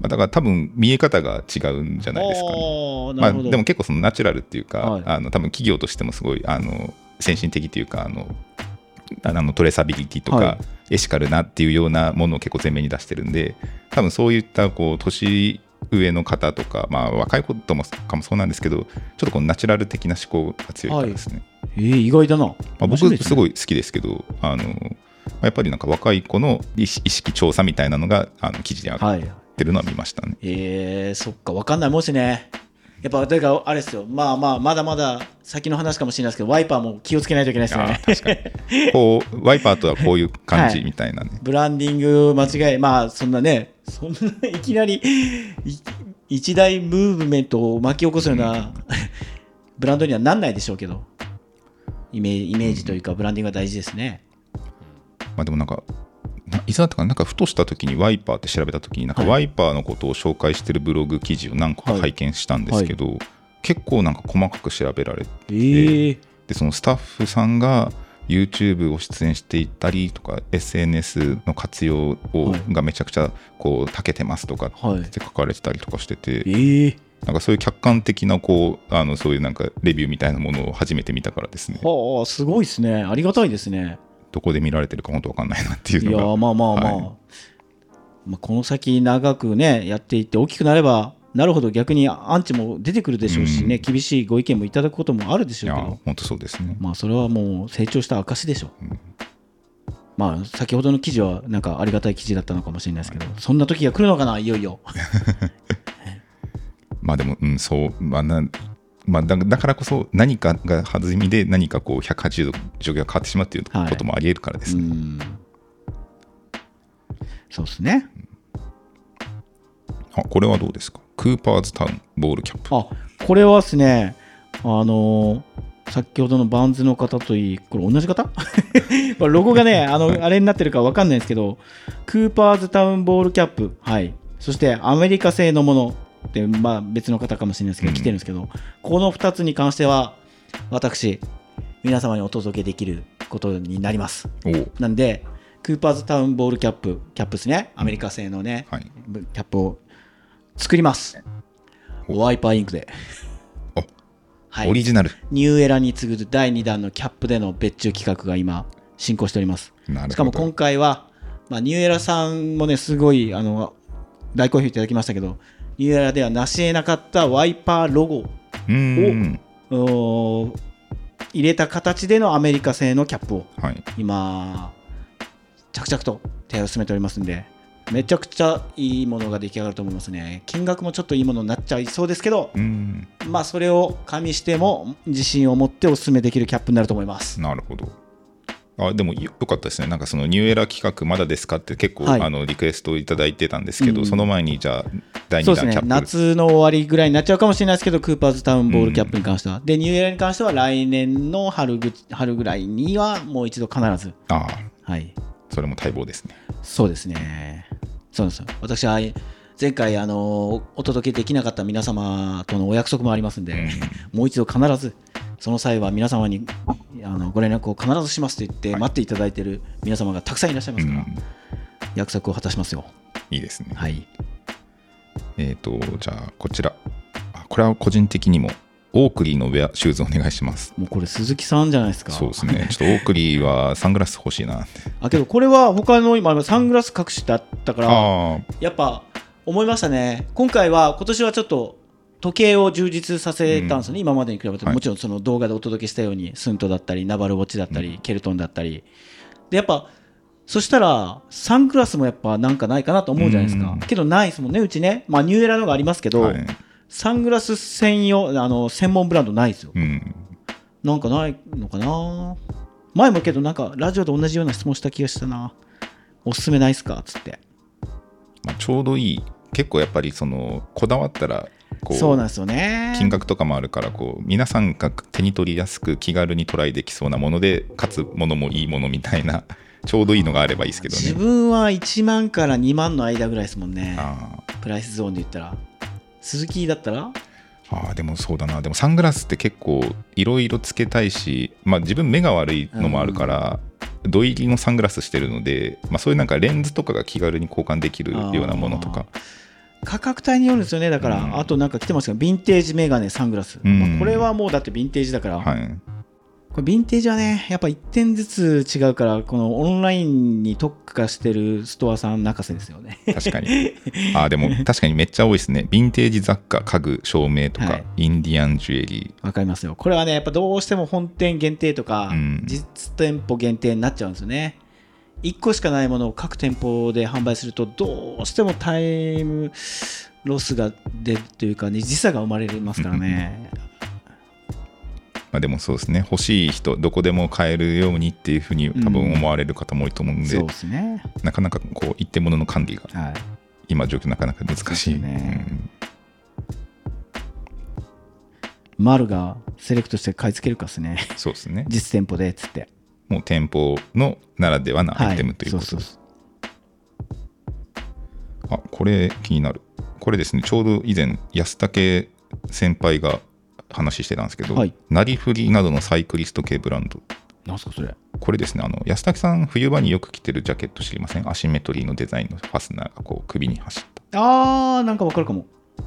まあだから多分見え方が違うんじゃないですかね。まあ、でも結構そのナチュラルっていうか、はい。あの多分企業としてもすごいあの先進的っていうかあのあのトレーサビリティとか、はい。エシカルなっていうようなものを結構前面に出してるんで多分そういったこう年上の方とか、まあ、若い子ともかもそうなんですけどちょっとこのナチュラル的な思考が強いからですね、えー、意外だな、まあ、僕すごい好きですけどあのやっぱりなんか若い子の意識調査みたいなのがあの記事に上がっはいてるのは見ましたね。えー、そっか分かんないもんしね。やっぱだからあれですよ。まあまあまだまだ先の話かもしれないですけどワイパーも気をつけないといけないですよあねー確かに。こうワイパーとはこういう感じはいみたいなね、ブランディング間違いまあそんなねそんないきなりい一大ムーブメントを巻き起こすようなブランドにはなんないでしょうけど。イメージイメージというかブランディングは大事ですね。まあ、でもなんかないつだったかななんかふとした時にワイパーって調べた時になんかはい。ワイパーのことを紹介してるブログ記事を何個か拝見したんですけど、結構なんか細かく調べられてえー、でそのスタッフさんが YouTube を出演していたりとか SNS の活用を、はい。がめちゃくちゃこう長けてますとかはい。って書かれてたりとかしてて、えー、なんかそういう客観的なこうあのそういうなんかレビューみたいなものを初めて見たからですね。はあすごいですね。ありがたいですねどこで見られてるか本当わかんないなっていいうやのが。ーまあまあまあ、はい。まあ、この先長くねやっていって大きくなればなるほど逆にアンチも出てくるでしょうしね、うん。厳しいご意見もいただくこともあるでしいやょうけど。本当そうですね。まあそれはもう成長した証でしょう、まあ先ほどの記事はなんかありがたい記事だったのかもしれないですけど、そんな時が来るのかないよいよ。まあでも、うん、そう、まあなまあ、だだからこそ何かが弾みで何かこう180度状況が変わってしまうっていうはい。こともありえるからです。ね。うん。そうですね。あこれはどうですか？クーパーズタウンボールキャップ。あこれはですね。あのー先ほどのバンズの方といい、これ同じ方？これロゴがね、あの、あれになってるかわかんないんですけど、クーパーズタウンボールキャップ、はい。そしてアメリカ製のものって、まあ別の方かもしれないですけど、うん来てるんですけど、この2つに関しては、私、皆様にお届けできることになります。なんで、クーパーズタウンボールキャップ、キャップですね、アメリカ製のね、はい。キャップを作ります。ワイパーインクで。おはい。オリジナル。ニューエラに次ぐ第2弾のキャップでの別注企画が今、進行しております。しかも今回は、まあ、ニューエラさんもね、すごい、あの、大好評いただきましたけど、ニューエラでは成し得なかったワイパーロゴ。を入れた形でのアメリカ製のキャップをはい。今、着々と手配を進めておりますんで、めちゃくちゃいいものが出来上がると思いますね。金額もちょっといいものになっちゃいそうですけど。まあそれを加味しても自信を持ってお勧めできるキャップになると思います。なるほど。あでもよよかったですね、なんかそのニューエラ企画、まだですかって結構、はいあのリクエストをいただいてたんですけど、うんその前にじゃあ、第2そうですね夏の終わりぐらいになっちゃうかもしれないですけど、クーパーズタウンボールキャップに関しては。で、ニューエラに関しては来年の春ぐ春ぐらいにはもう一度必ず。ああ、はい。それも待望ですね。そうですね。そうですよ。私は前回、あの、お届けできなかった皆様とのお約束もありますんで、もう一度必ず、その際は皆様にあのご連絡を必ずしますと言って待っていただいている皆様がたくさんいらっしゃいますから、うん約束を果たしますよ。いいですね。はい。えっ、と、じゃあ、こちら。あこれは個人的にも、オークリーのウェア、シューズお願いします。もうこれ鈴木さんじゃないですか。そうですね。ちょっとオークリーはサングラス欲しいなって。あけどこれは他の今サングラス隠してあったからやっぱ思いましたね今回は今年はちょっと時計を充実させたんですよね、今までに比べて、はい。もちろんその動画でお届けしたようにスントだったりナバルウォッチだったり、ケルトンだったりでやっぱそしたらサングラスもやっぱなんかないかなと思うじゃないですか、うん。けどないですもんねうちね。まあニューエラのがありますけど、はい。サングラス専用あの専門ブランドないですよ。うん。なんかないのかな。前もけどなんかラジオで同じような質問した気がしたな。おすすめないっすか？っつって。まあ、ちょうどいい。結構やっぱり、その、こだわったら、こそうなんですよね。金額とかもあるからこう皆さんが手に取りやすく気軽にトライできそうなものでかつものもいいものみたいな ちょうどいいのがあればいいですけど自ね分は1万から2万の間ぐらいですもんね。あプライスゾーンで言ったら。鈴木だったら？ーあーでもそうだな。でもサングラスって結構いろいろつけたいし、まあ、自分目が悪いのもあるから、土入りのサングラスしてるので、まあ、そういうなんかレンズとかが気軽に交換できるようなものとか価格帯によるんですよね。だから、うん。あとなんか来てますけどヴィンテージメガネサングラス、うん。まあこれはもうだってヴィンテージだから、はい。これヴィンテージはねやっぱ1点ずつ違うからこのオンラインに特化してるストアさん泣かせですよね。確かに。あーでも確かにめっちゃ多いですね。ヴィンテージ雑貨家具照明とか、はい。インディアンジュエリわかりますよ。これはね、やっぱどうしても本店限定とか、うん。実店舗限定になっちゃうんですよね。1個しかないものを各店舗で販売すると、どうしてもタイムロスが出るというか、ね、時差が生まれますからね。まあ、でもそうですね欲しい人どこでも買えるようにっていうふうに多分思われる方も多いと思うんで、そうですね。なかなかこう一点物の管理がはい。今状況なかなか難しい、ねうん丸がセレクトして買い付けるかですね。そうですね実店舗で、つって。もう店舗のならではなはいアイテムということ。です、そうあこれ気になる。これですねちょうど以前安武先輩が話してたんですけど、はい。なりふりなどのサイクリスト系ブランド。なんすか、それ。これですねあの安武さん冬場によく着てるジャケット知りません？アシンメトリーのデザインのファスナーがこう首に走った。あー、なんかわかるかも。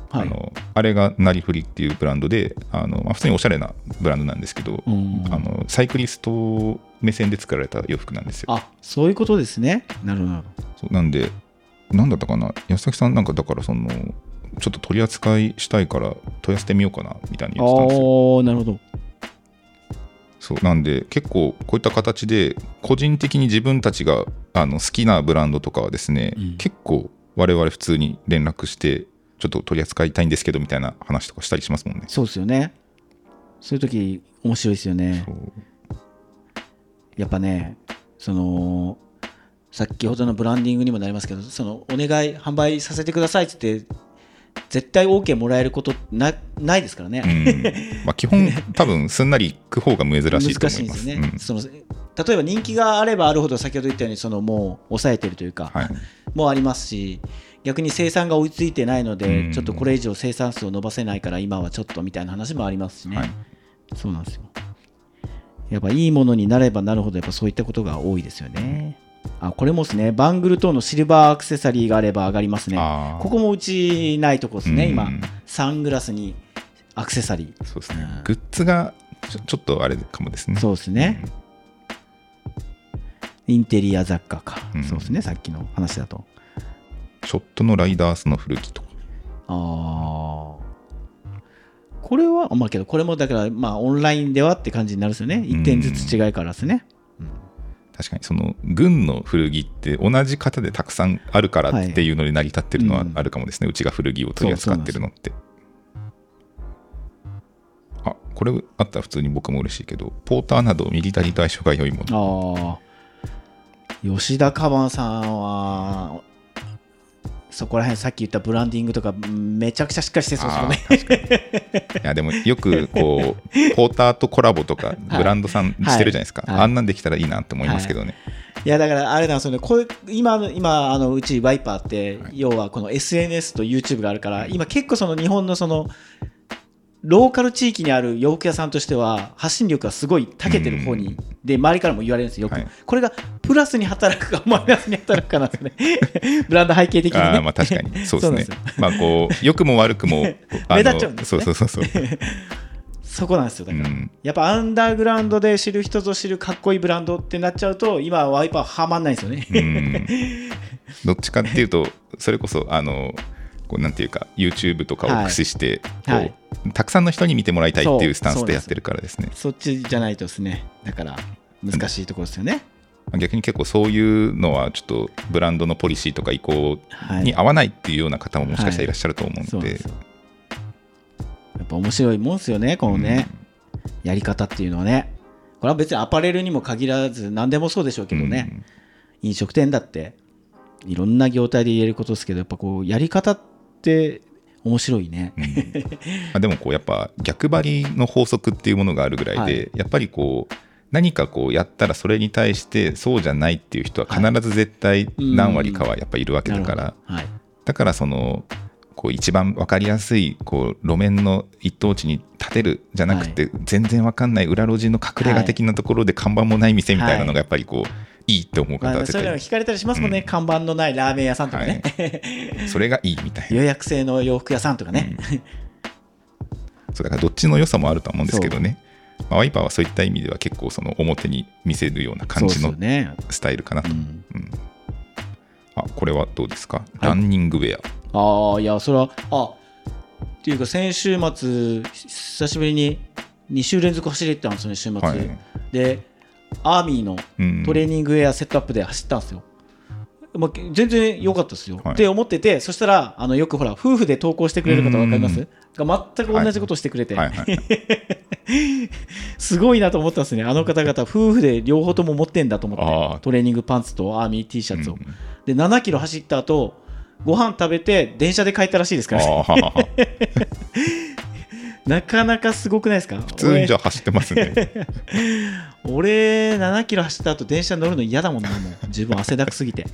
はい。あのあれがなりふりっていうブランドであの、まあ、普通におしゃれなブランドなんですけど、うん。あのサイクリスト目線で作られた洋服なんですよ。あ、そういうことですね。なるほど。そうなんで、なんだったかな、安崎さんなんかだからその、ちょっと取り扱いしたいから問い合わせてみようかなみたいに言ってたんですよ。あー、なるほど。そうなんで結構こういった形で個人的に自分たちがあの好きなブランドとかはですね、うん結構我々普通に連絡してちょっと取り扱いたいんですけどみたいな話とかしたりしますもんね。そうですよね。そういう時面白いですよねやっぱね、その、先ほどのブランディングにもなりますけど、そのお願い、販売させてくださいって言って、絶対 OK もらえることなないですからね。うん。まあ、基本 多分すんなりいく方が珍しいと思います。難しいんですよね、うん。その例えば人気があればあるほど先ほど言ったようにそのもう抑えてるというか、はい。もうありますし逆に生産が追いついてないので、うん。ちょっとこれ以上生産数を伸ばせないから今はちょっとみたいな話もありますしね、はい。そうなんですよやっぱいいものになればなるほどやっぱそういったことが多いですよね。あこれもですねバングル等のシルバーアクセサリーがあれば上がりますね。ここもうちないとこですね、うん。今。サングラスにアクセサリー。そうですね。うん。グッズがちょちょっとあれかもですね。そうですね、インテリア雑貨か、うん。そうですねさっきの話だと。ショットのライダースの古着とか。ああこれはまあけどこれもだからまあオンラインではって感じになるんですよね。1点ずつ違いからですね、確かにその軍の古着って同じ型でたくさんあるからっていうので成り立ってるのははいうんあるかもですね、うちが古着を取り扱ってるのって。あこれあったら普通に僕も嬉しいけどポーターなどミリタリーと相性が良いも。のああ吉田カバンさんはそこら辺さっき言ったブランディングとかめちゃくちゃしっかりしてそうですよね。いやでもよくこう ポーターとコラボとかブランドさんしてるじゃないですか、はい。はい。あんなんできたらいいなって思いますけどね、い。やだからあれなんですよね。これ今の今あのうちワイパーって、はい。要はこの SNS と YouTube があるから今結構その日本のそのローカル地域にある洋服屋さんとしては発信力がすごい長けてる方に、で周りからも言われるんですよよく、はい。これがプラスに働くかマイナスに働くかなんですね。ブランド背景的にね。あーまあ確かに。そうですね。まあこう良くも悪くも 目立っちゃうんですね。そうそうそうそう、そこなんですよだから、うん。やっぱアンダーグラウンドで知る人ぞ知るかっこいいブランドってなっちゃうと今ワイパーはまんないんですよね、うん。どっちかっていうとそれこそあのこうなんていうか YouTube とかを駆使して、はい。たくさんの人に見てもらいたいっていそううスタンスでやってるからですね。そっちじゃないとですね。だから難しいところですよね、逆に結構そういうのはちょっとブランドのポリシーとか意向はい。に合わないっていうような方ももしかしたらいらっしゃると思うので。そうなんでやっぱ面白いもんですよねこのね、やり方っていうのはね。これは別にアパレルにも限らず何でもそうでしょうけどね、飲食店だっていろんな業態で言えることですけどやっぱこうやり方って面白いね、うん。まあ、でもこうやっぱ逆張りの法則っていうものがあるぐらいで、はい。やっぱりこう何かこうやったらそれに対してそうじゃないっていう人は必ず絶対何割かはやっぱいるわけだから、はい。だからそのこう一番分かりやすいこう路面の一等地に立てるじゃなくて、全然分かんない裏路地の隠れ家的なところで看板もない店みたいなのがやっぱりこう、い、いって思う方まあ、は絶対そういうの聞かれたりしますもんね、うん。看板のないラーメン屋さんとかね、それがいいみたいな。予約制の洋服屋さんとかね、そうだからどっちの良さもあるとは思うんですけどね、まあ、ワイパーはそういった意味では結構その表に見せるような感じのスタイルかなと、うん。あこれはどうですか、ランニングウェア。ああいやそれはあっていうか先週末久しぶりに2週連続走れてたんですよね週末、はい。でアーミーのうんトレーニングウェアセットアップで走ったんですよ、まあ、全然良かったですよ、はい。って思っててそしたらあのよくほら夫婦で投稿してくれる方分かります？が全く同じことをしてくれて、すごいなと思ったんですね。あの方々夫婦で両方とも持ってんだと思って。トレーニングパンツとアーミー T シャツを、うんで7キロ走った後ご飯食べて電車で帰ったらしいですから、ね、なかなかすごくないですか？普通にじゃあ走ってますね。俺俺7キロ走った後電車乗るの嫌だもんなもう。自分汗だくすぎて。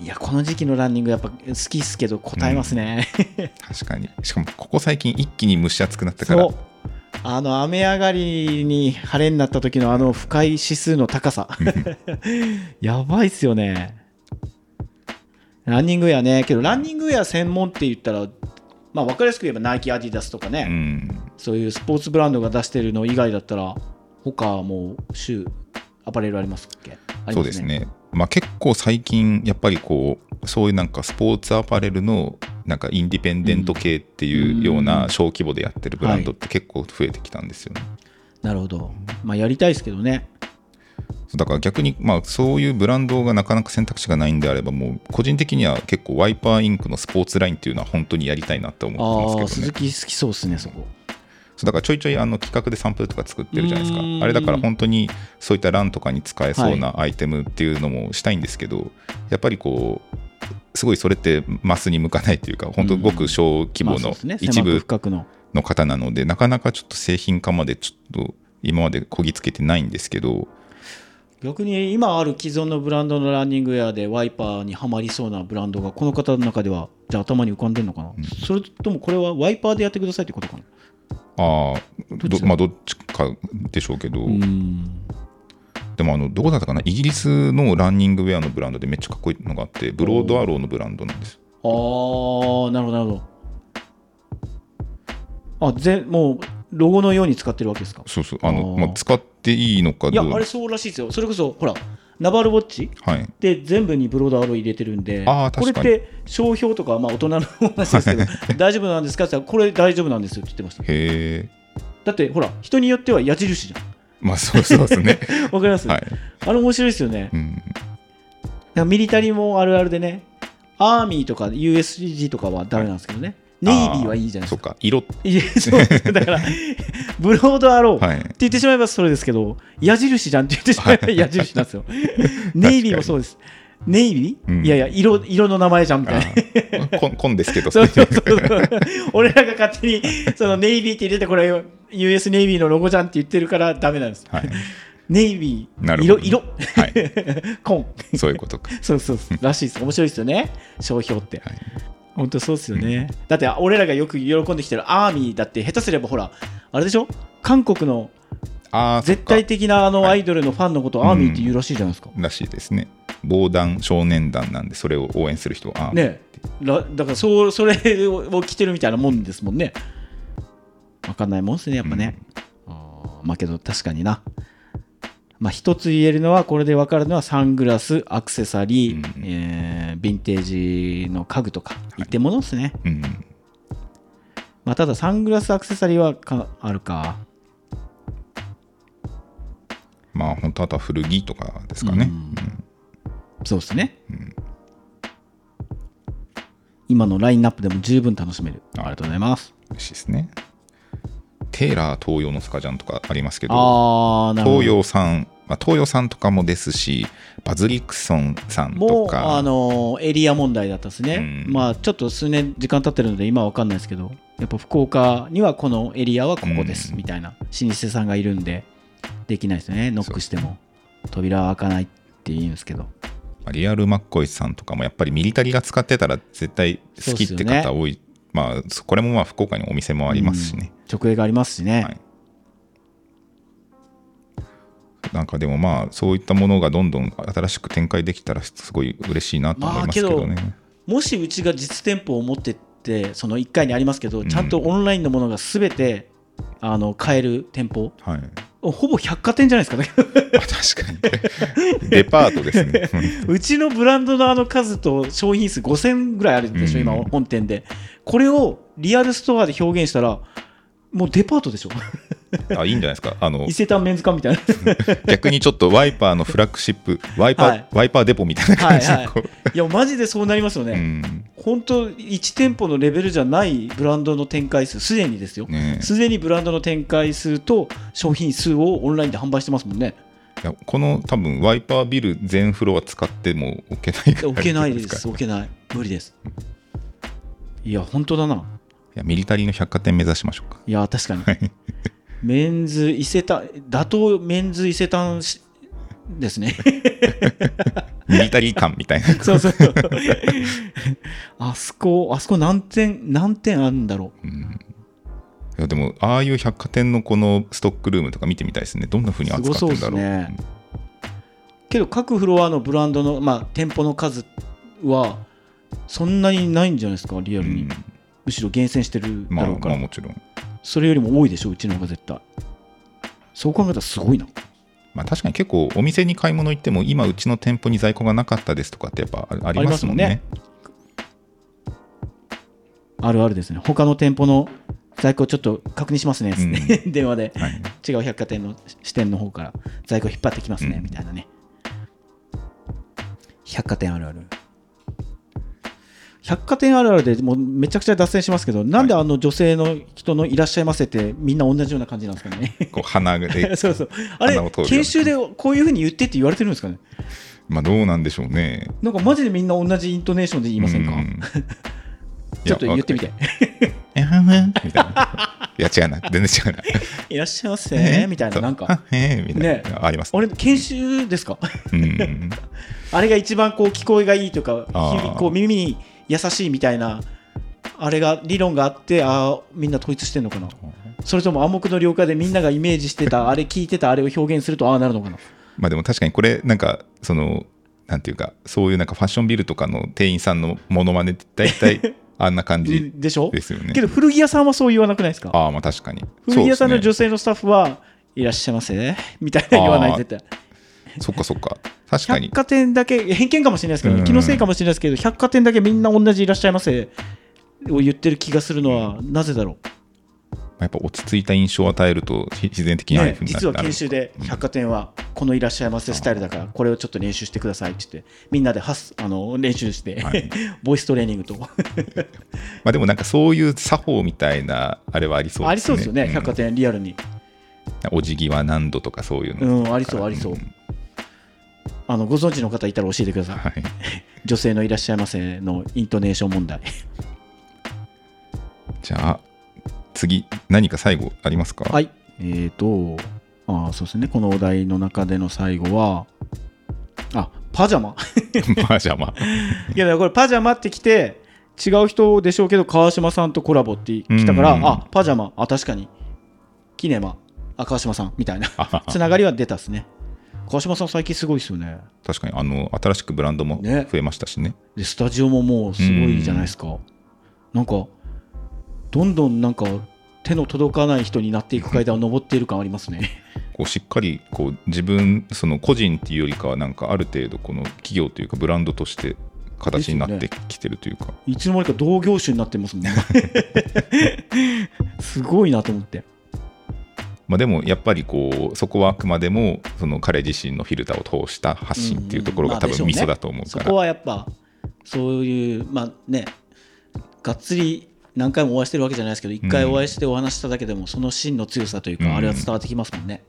いやこの時期のランニングやっぱ好きっすけど答えますね、確かに。しかもここ最近一気に蒸し暑くなったから。そう。あの雨上がりに晴れになった時のあの深い指数の高さ。やばいっすよね。ランニングウェアね。けどランニングウェア専門って言ったらまあ分かりやすく言えばナイキアディダスとかね、うん。そういうスポーツブランドが出してるの以外だったら他はもう週アパレルありますっけ？ありまそうですね、まあ、結構最近やっぱりこうそういうなんかスポーツアパレルのなんかインディペンデント系っていうような小規模でやってるブランドって結構増えてきたんですよね、なるほど。まあやりたいですけどねだから逆にまあそういうブランドがなかなか選択肢がないんであればもう個人的には結構ワイパーインクのスポーツラインっていうのは本当にやりたいなって思ってますけど鈴ね木好きそうですねそこ。そうだからちょいちょいあの企画でサンプルとか作ってるじゃないですか。あれだから本当にそういったランとかに使えそうなアイテムっていうのもしたいんですけど、やっぱりこうすごいそれってマスに向かないというか本当ごく小規模の一部の方なのでなかなかちょっと製品化までちょっと今までこぎつけてないんですけど逆に今ある既存のブランドのランニングウェアでワイパーにはまりそうなブランドがこの方の中ではじゃあ頭に浮かんでるのかな、それともこれはワイパーでやってくださいってことかな？ああどまあどっちかでしょうけど、でもあのどこだったかな？イギリスのランニングウェアのブランドでめっちゃかっこいいのがあってブロードアローのブランドなんです。あー、なるほど、なるほど。あ、ぜもう、ロゴのように使ってるわけですか？そうそう。あのまあ、使っていいのかいや、あれそうらしいですよ。それこそ、ほら、ナバルウォッチはい。で全部にブロードアロー入れてるんで、これって商標とかはまあ大人の話ですけど、大丈夫なんですかって言ったら、これ大丈夫なんですよって言ってました。へえだって、ほら、人によっては矢印じゃまあそうそうですね。ん。わかります、はい、あれ面白いですよね。うん、ミリタリーもあるあるでね、アーミーとか USG とかはダメなんですけどね、ネイビーはいいじゃないですか。そっか色いやそうだから、ブロードアロー、はいって言ってしまえばそれですけど、矢印じゃんって言ってしまえば矢印なんですよ。ネイビーもそうです。ネイビー、うんいやいや色、色の名前じゃんみたいな。こんこんですけどそうそうそうそう。俺らが勝手に そのネイビーって入れて、これ US ネイビーのロゴじゃんって言ってるからダメなんです。はい、ネイビー、なるほど色、色、はい、コン。そういうことかそうそうそう。らしいです。面白いですよね。商標って。はい本当そうですよね。だって、俺らがよく喜んできてるアーミーだって、下手すればほら、あれでしょ？韓国の絶対的なあのはいアイドルのファンのことをアーミーって言うらしいじゃないですか。らしいですね防弾少年団なんでそれを応援する人はねらだからそうそれを着てるみたいなもんですもんね。わかんないもんですね、やっぱね。あーまあけど確かにな。まあ一つ言えるのは、これでわかるのはサングラス、アクセサリー、うんえーヴィンテージの家具とか、一点物ですね。うんまあただサングラス、アクセサリーはかあるか。まあ本当あとは古着とかですかね、そうですね。今のラインナップでも十分楽しめる。ありがとうございます。嬉しいですねテーラー東洋のスカジャンとかありますけど。東洋さん、まあ、東洋さんとかもですしバズリクソンさんもう、とかあのエリア問題だったですね、うん。まあちょっと数年時間経ってるので今は分かんないですけどやっぱ福岡にはこのエリアはここです、うん。みたいな老舗さんがいるんでできないですね。ノックしても。扉は開かないって言うんですけど。まあリアルマッコイさんとかもやっぱりミリタリーが使ってたら絶対好きって方多い、まあそこれもまあ福岡にお店もありますしね、直営がありますしね、はい。なんかでもまあそういったものがどんどん新しく展開できたらすごい嬉しいなと思いますけどね、まもしうちが実店舗を持ってってその1階にありますけど、ん。ちゃんとオンラインのものが全てあの買える店舗。はい。ほぼ百貨店じゃないですかね。あ確かにデパートですね。うちのブランドのあの数と商品数5000ぐらいあるでしょ、うん。今、本店で。これをリアルストアで表現したら、もうデパートでしょ、あいいんじゃないですかあの伊勢丹メンズ館みたいな。逆にちょっとワイパーのフラッグシップワイパー、はいワイパーデポみたいな感じではいはいいや、マジでそうなりますようね。ん本当、1店舗のレベルじゃないブランドの展開数、すでにですよ。ねすでにブランドの展開数と商品数をオンラインで販売してますもんね。いやこの多分ワイパービル全フロア使っても置けない置けないです、か置けない。無理です。いや、本当だな。いやミリタリーの百貨店目指しましょうかいや、確かに。メンズ伊勢丹、打倒メンズ伊勢丹しですね。ミリタリー感みたいなそう そうそう。あそこ、あそこ何点、何点あるんだろいやでもああいう百貨店のこのストックルームとか見てみたいですねどんな風に扱ってるんだろうすごそうですねう。けど、各フロアのブランドの、まあ、店舗の数は、そんなにないんじゃないですか、リアルに。うんむしろ厳選してるまあだろうから、まあもちろんそれよりも多いでしょ、うちの方が絶対。そう考えたらすごいな。まあ確かに結構お店に買い物行っても今うちの店舗に在庫がなかったですとかってやっぱあありますもんねあるあるですね。他の店舗の在庫ちょっと確認しますね、つって電話で。はい違う百貨店の支店の方から在庫引っ張ってきますね、うんみたいなね。百貨店あるある。百貨店あるあるでもうめちゃくちゃ脱線しますけど、なんであの女性の人のいらっしゃいませってみんな同じような感じなんですかね？こう鼻で そうそう。あれ研修でこういうふうに言ってって言われてるんですかね？まあどうなんでしょうね。なんかマジでみんな同じイントネーションで言いませんか、うん。ちょっと言ってみて。えはんみたいな。いや違うな。全然違うな。いらっしゃいませ、みたいな、なんか。えみたいな、ね。あります。あれ、研修ですか？うん。あれが一番こう聞こえがいいとか、あー。響こう耳に優しいみたいな、あれが理論があって、ああ、みんな統一してんのかな。それとも暗黙の了解でみんながイメージしてた、あれ聞いてた、あれを表現すると、ああなるのかな。まあでも確かにこれなんかそのなんていうかそういうなんかファッションビルとかの店員さんのモノマネって大体 あんな感じでしょ？ですよね。けど古着屋さんはそう言わなくないですか？ああまあ確かに。古着屋さんの女性のスタッフはいらっしゃいませ。みたいな言わない絶対。そっかそっか確かに。百貨店だけ偏見かもしれないですけど、うん。気のせいかもしれないですけど百貨店だけみんな同じいらっしゃいませを言ってる気がするのはなぜだろやっぱ落ち着いた印象を与えるとひ自然的う、にああいうねふうになる。実は研修で百貨店はこのいらっしゃいませスタイルだからこれをちょっと練習してくださいって言ってみんなではすあの練習して、はい。ボイストレーニングと。まあでもなんかそういう作法みたいなあれはありそうですね。ありそうですよね、ん。百貨店リアルに。お辞儀は何度とかそういううの、んありそうありそうあのご存知の方いたら教えてください。はい。女性のいらっしゃいませのイントネーション問題。じゃあ次何か最後ありますか？はい。えーと、あーそうですね、このお題の中での最後は、あ、パジャマ。パジャマ。いや、これパジャマって来て、違う人でしょうけど、川島さんとコラボって来たから、うんあ、パジャマ、あ、確かに、キネマ、あ、川島さん。みたいな。あつながりは出たっすね。川島さん最近すごいですよね。確かにあの新しくブランドもね増えましたしねで、スタジオももうすごいじゃないですか。なんか、どんどんなんか、手の届かない人になっていく階段を登っている感ありますね。こうしっかりこう自分その個人っていうよりかはなんかある程度この企業というかブランドとして形になってきてるというかいつの間にか同業種になってますもんね。すごいなと思って。まあ、でもやっぱりこうそこはあくまでもその彼自身のフィルターを通した発信っていうところが多分ミソだと思うそこから、はやっぱ、そういう、まあね、がっつり何回もお会いしてるわけじゃないですけど、一回お会いしてお話しただけでも、その芯の強さというか、うん。あれは伝わってきますもんね。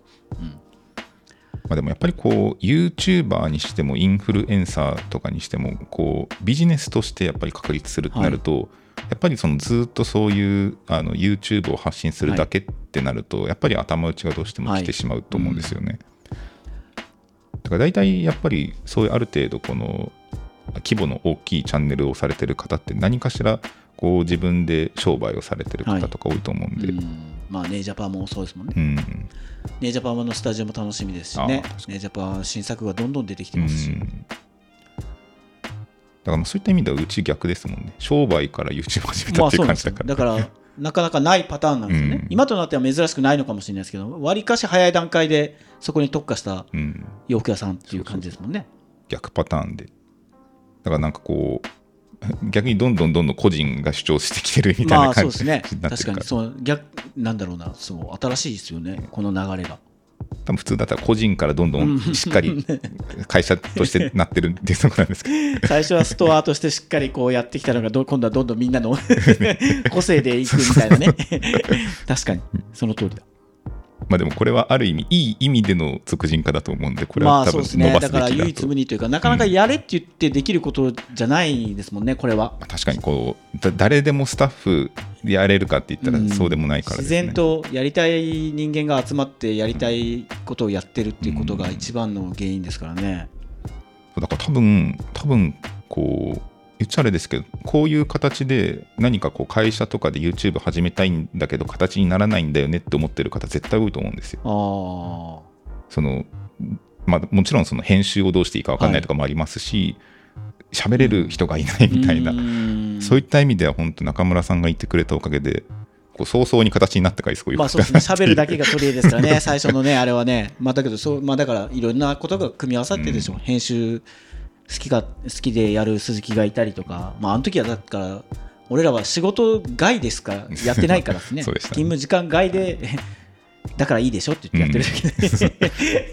まあ、でもやっぱりこう YouTuber にしてもインフルエンサーとかにしてもこうビジネスとしてやっぱり確立するってなると、やっぱりそのずっとそういうあの YouTube を発信するだけってなると、やっぱり頭打ちがどうしても来てしまうと思うんですよね。だから大体やっぱりそういうある程度この規模の大きいチャンネルをされてる方って何かしらこう自分で商売をされてる方とか多いと思うんで、うんまあ、ネイジャパンもそうですもんね。うんネイジャパンのスタジオも楽しみですしね。ネイジャパン新作がどんどん出てきてうますし。んだからまあそういった意味ではうち逆ですもんね。商売から YouTube 始めたっていう感じだから、だから、なかなかないパターンなんですよ。ね。うん。今となっては珍しくないのかもしれないですけど、わりかし早い段階でそこに特化したうん、洋服屋さんっていう感じですもんね。逆パターンで。だからなんかこう 逆にどんどんどんどん個人が主張してきてるみたいまなあそうですね。確かにそう。逆なんだろうな、そう新しいですよね。この流れが。多分普通だったら個人からどんどんしっかり 会社としてなってるっていうところなんですけど最初はストアとしてしっかりこうやってきたのがど今度はどんどんみんなの 個性でいくみたいなね。確かにその通りだ。まあでもこれはある意味いい意味での俗人化だと思うんでこれまは多あそうですね。分伸ばすだから唯べきだと一無二というか、なかなかやれって言ってできることじゃないですもんね、これは。まあ確かにこうだ誰でもスタッフでやれるかって言ったらそうでもないからですね、自然とやりたい人間が集まってやりたいことをやってるっていうことが一番の原因ですからね。だから多分多分こう言っちゃあれですけどこういう形で何かこう会社とかで YouTube 始めたいんだけど形にならないんだよねって思ってる方絶対多いと思うんですよ。あそのまあ、もちろんその編集をどうしていいか分かんないとかもありますし喋、れる人がいないみたいな、そういった意味では本当中村さんが言ってくれたおかげでこう早々に形になったからすごいよかったまあそうですね、喋るだけが取り柄ですからね、最初のね、あれはね、まあ、だけどそう、まあ、だからいろんなことが組み合わさってでしょう、編集好きが好きでやる鈴木がいたりとか、まあ、あの時はだから、俺らは仕事外ですから、やってないからですね、ね。勤務時間外で、だからいいでしょって言ってやってるだ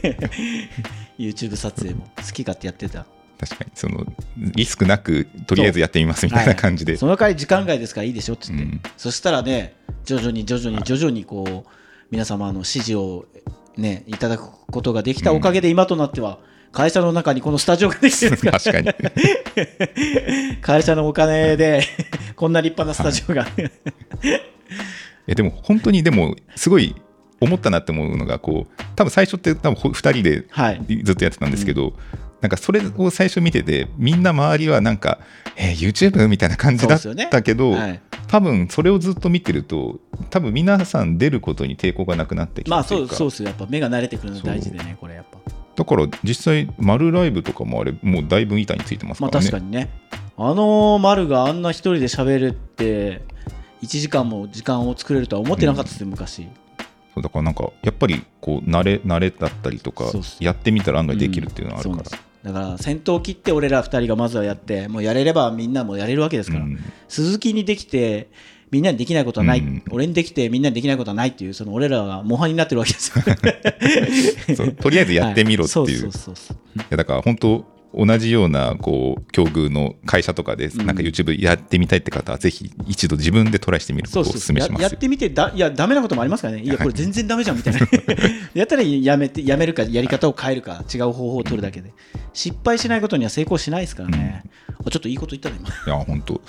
けで、YouTube 撮影も好き勝手やってた。確かにそのリスクなくとりあえずやってみますみたいな感じで、はいその代わり時間外ですからいいでしょって言って、うん。そしたらね徐々に徐々に徐々にこう皆様の支持をねいただくことができたおかげで今となっては会社の中にこのスタジオができてるんですか？ら 確かに。会社のお金で こんな立派なスタジオが、い。やでも本当にでもすごい思ったなって思うのがこう多分最初って多分2人ではい。ずっとやってたんですけど、なんかそれを最初見ててみんな周りはなんか「えー YouTube?」みたいな感じだったけど、はい。多分それをずっと見てると多分皆さん出ることに抵抗がなくなってきたまあそうそうですよ。やっぱ目が慣れてくるの大事でねこれやっぱだだから実際、丸ライブとかもあれ、もうだいぶ板についてますかまあらね。確かにね。あの丸があんな一人で喋るって、1時間も時間を作れるとは思ってなかったですよ、昔。そうだからなんか、やっぱりこう慣れ、慣れだったりとかやってみたら案外できるっていうのがあるからそうなん。だから先頭を切って俺ら2人がまずはやってもうやれればみんなもやれるわけですから、うん鈴木にできてみんなにできないことはない、うん。俺にできてみんなにできないことはないっていうその俺らが模範になってるわけですよ とりあえずやってみろっていう。はい。そうそうそうそう。いやだから本当同じようなこう境遇の会社とかでん。なんか YouTube やってみたいって方はぜひ一度自分でトライしてみることをお勧めします。ややってみてだいやダメなこともありますからね。いやこれ全然ダメじゃんみたいな。やったらやめてやめるかやり方を変えるか違う方法を取るだけで。失敗しないことには成功しないですからね、あちょっといいこと言ったね今。いや本当。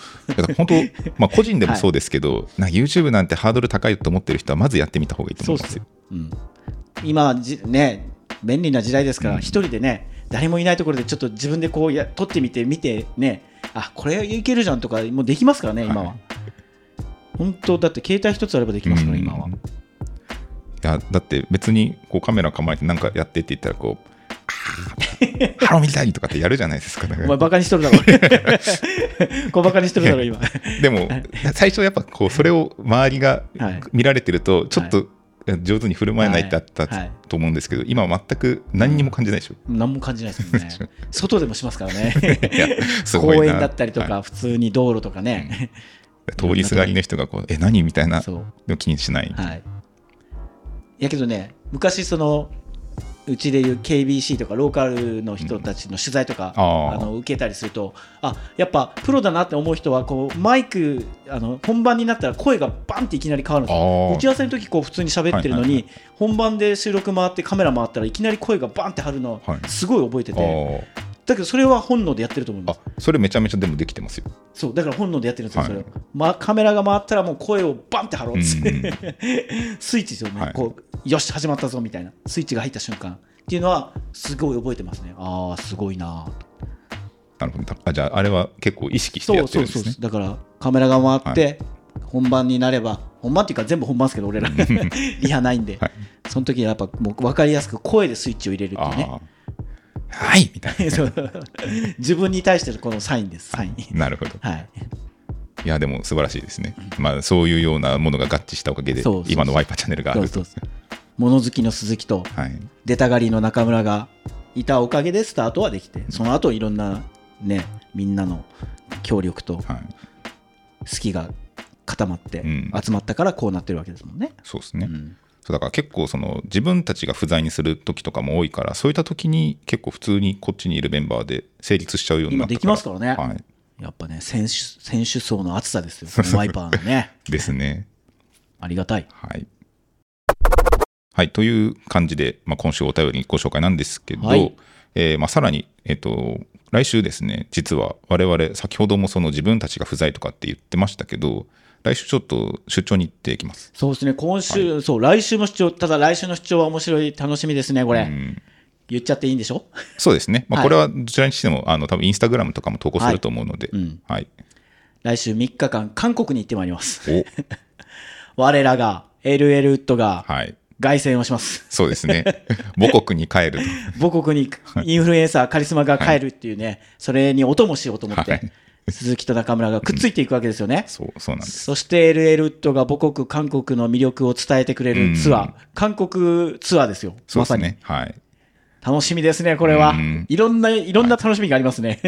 本当 まあ個人でもそうですけど、なんか YouTube なんてハードル高いと思ってる人はまずやってみた方がいいと思いますよ。うん、今じね便利な時代ですから一、人でね誰もいないところでちょっと自分でこうや撮ってみて見てね。あこれいけるじゃんとかもうできますからね今は、はい本当だって携帯一つあればできますから、うん。今は。いやだって別にこうカメラ構えてなんかやってって言ったらこうハローみたいとかってやるじゃないですか。だから。お前バカにしとるだろ 小バカにしとるだろ今。でも最初やっぱこうそれを周りがはい。見られてるとちょっと上手に振る舞えないってあったはい。はい。と思うんですけど今は全く何にも感じないでしょ。何も感じないですもんね。外でもしますからね。公園だったりとか、は普通に道路とかね、い通りすがりの人がこうえ何みたいなそう。でも気にしない。はい。やけどね、昔その、うちでいう KBC とかローカルの人たちの取材とか、あー。あの受けたりするとあやっぱプロだなって思う人はこうマイクあの本番になったら声がバンっていきなり変わるんですよ。打ち合わせの時こう普通に喋ってるのに、はいはい本番で収録回ってカメラ回ったらいきなり声がバンって張るのはい。すごい覚えてて、あだけどそれは本能でやってると思います。それめちゃめちゃでもできてますよ。そうだから本能でやってるんですよ、はい。それを、ま、カメラが回ったらもう声をバンって張ろうっつって、うん。スイッチですよね、はい。こうよし始まったぞみたいな。スイッチが入った瞬間っていうのはすごい覚えてますね。ああすごいななるほど。あじゃああれは結構意識してやそうそうってるんですね。そうだからカメラが回って、本番になれば本番っていうか全部本番ですけど俺ら。リハないんで、はい。その時にやっぱもう分かりやすく声でスイッチを入れるっていうねはいみたいそう 自分に対してのこのサインですサインな。なるほど。はいいやでも素晴らしいですね。まあそういうようなものが合致したおかげで今のワイパーチャンネルがあると物好きの鈴木とはい。出たがりの中村がいたおかげでスタートはできてその後いろんなねみんなの協力とはい。好きが固まってうん集まったからこうなってるわけですもんね。そうですね。うんそうだから結構その自分たちが不在にする時とかも多いからそういった時に結構普通にこっちにいるメンバーで成立しちゃうようになった今できますからねはい、やっぱね選手選手層の厚さですよこのワイパーのね ですね。ありがたい。はい。はい、という感じで、まあ、今週お便りご紹介なんですけど、はいえーまあ、さらに、えっと来週ですね実は我々先ほどもその自分たちが不在とかって言ってましたけど来週ちょっと出張に行ってきます。そうですね。今週、そう来週も出張ただ来週の出張は面白い楽しみですねこれ、うん。言っちゃっていいんでしょ？そうですね、まあ、はい。これはどちらにしても、あの多分インスタグラムとかも投稿すると思うので、うん。はい、来週3日間韓国に行ってまいります。お。我らが LL ウッドがはい、凱旋をします。そうですね、母国に帰ると。母国にインフルエンサーカリスマが帰るっていうね、それにお供しようと思って、はい鈴木と中村がくっついていくわけですよね。そうそうなんです。そして LL ウッドが母国韓国の魅力を伝えてくれるツアー、うん韓国ツアーですよ。すね。はい。楽しみですね、これはうん。いろんな、いろんな楽しみがありますね。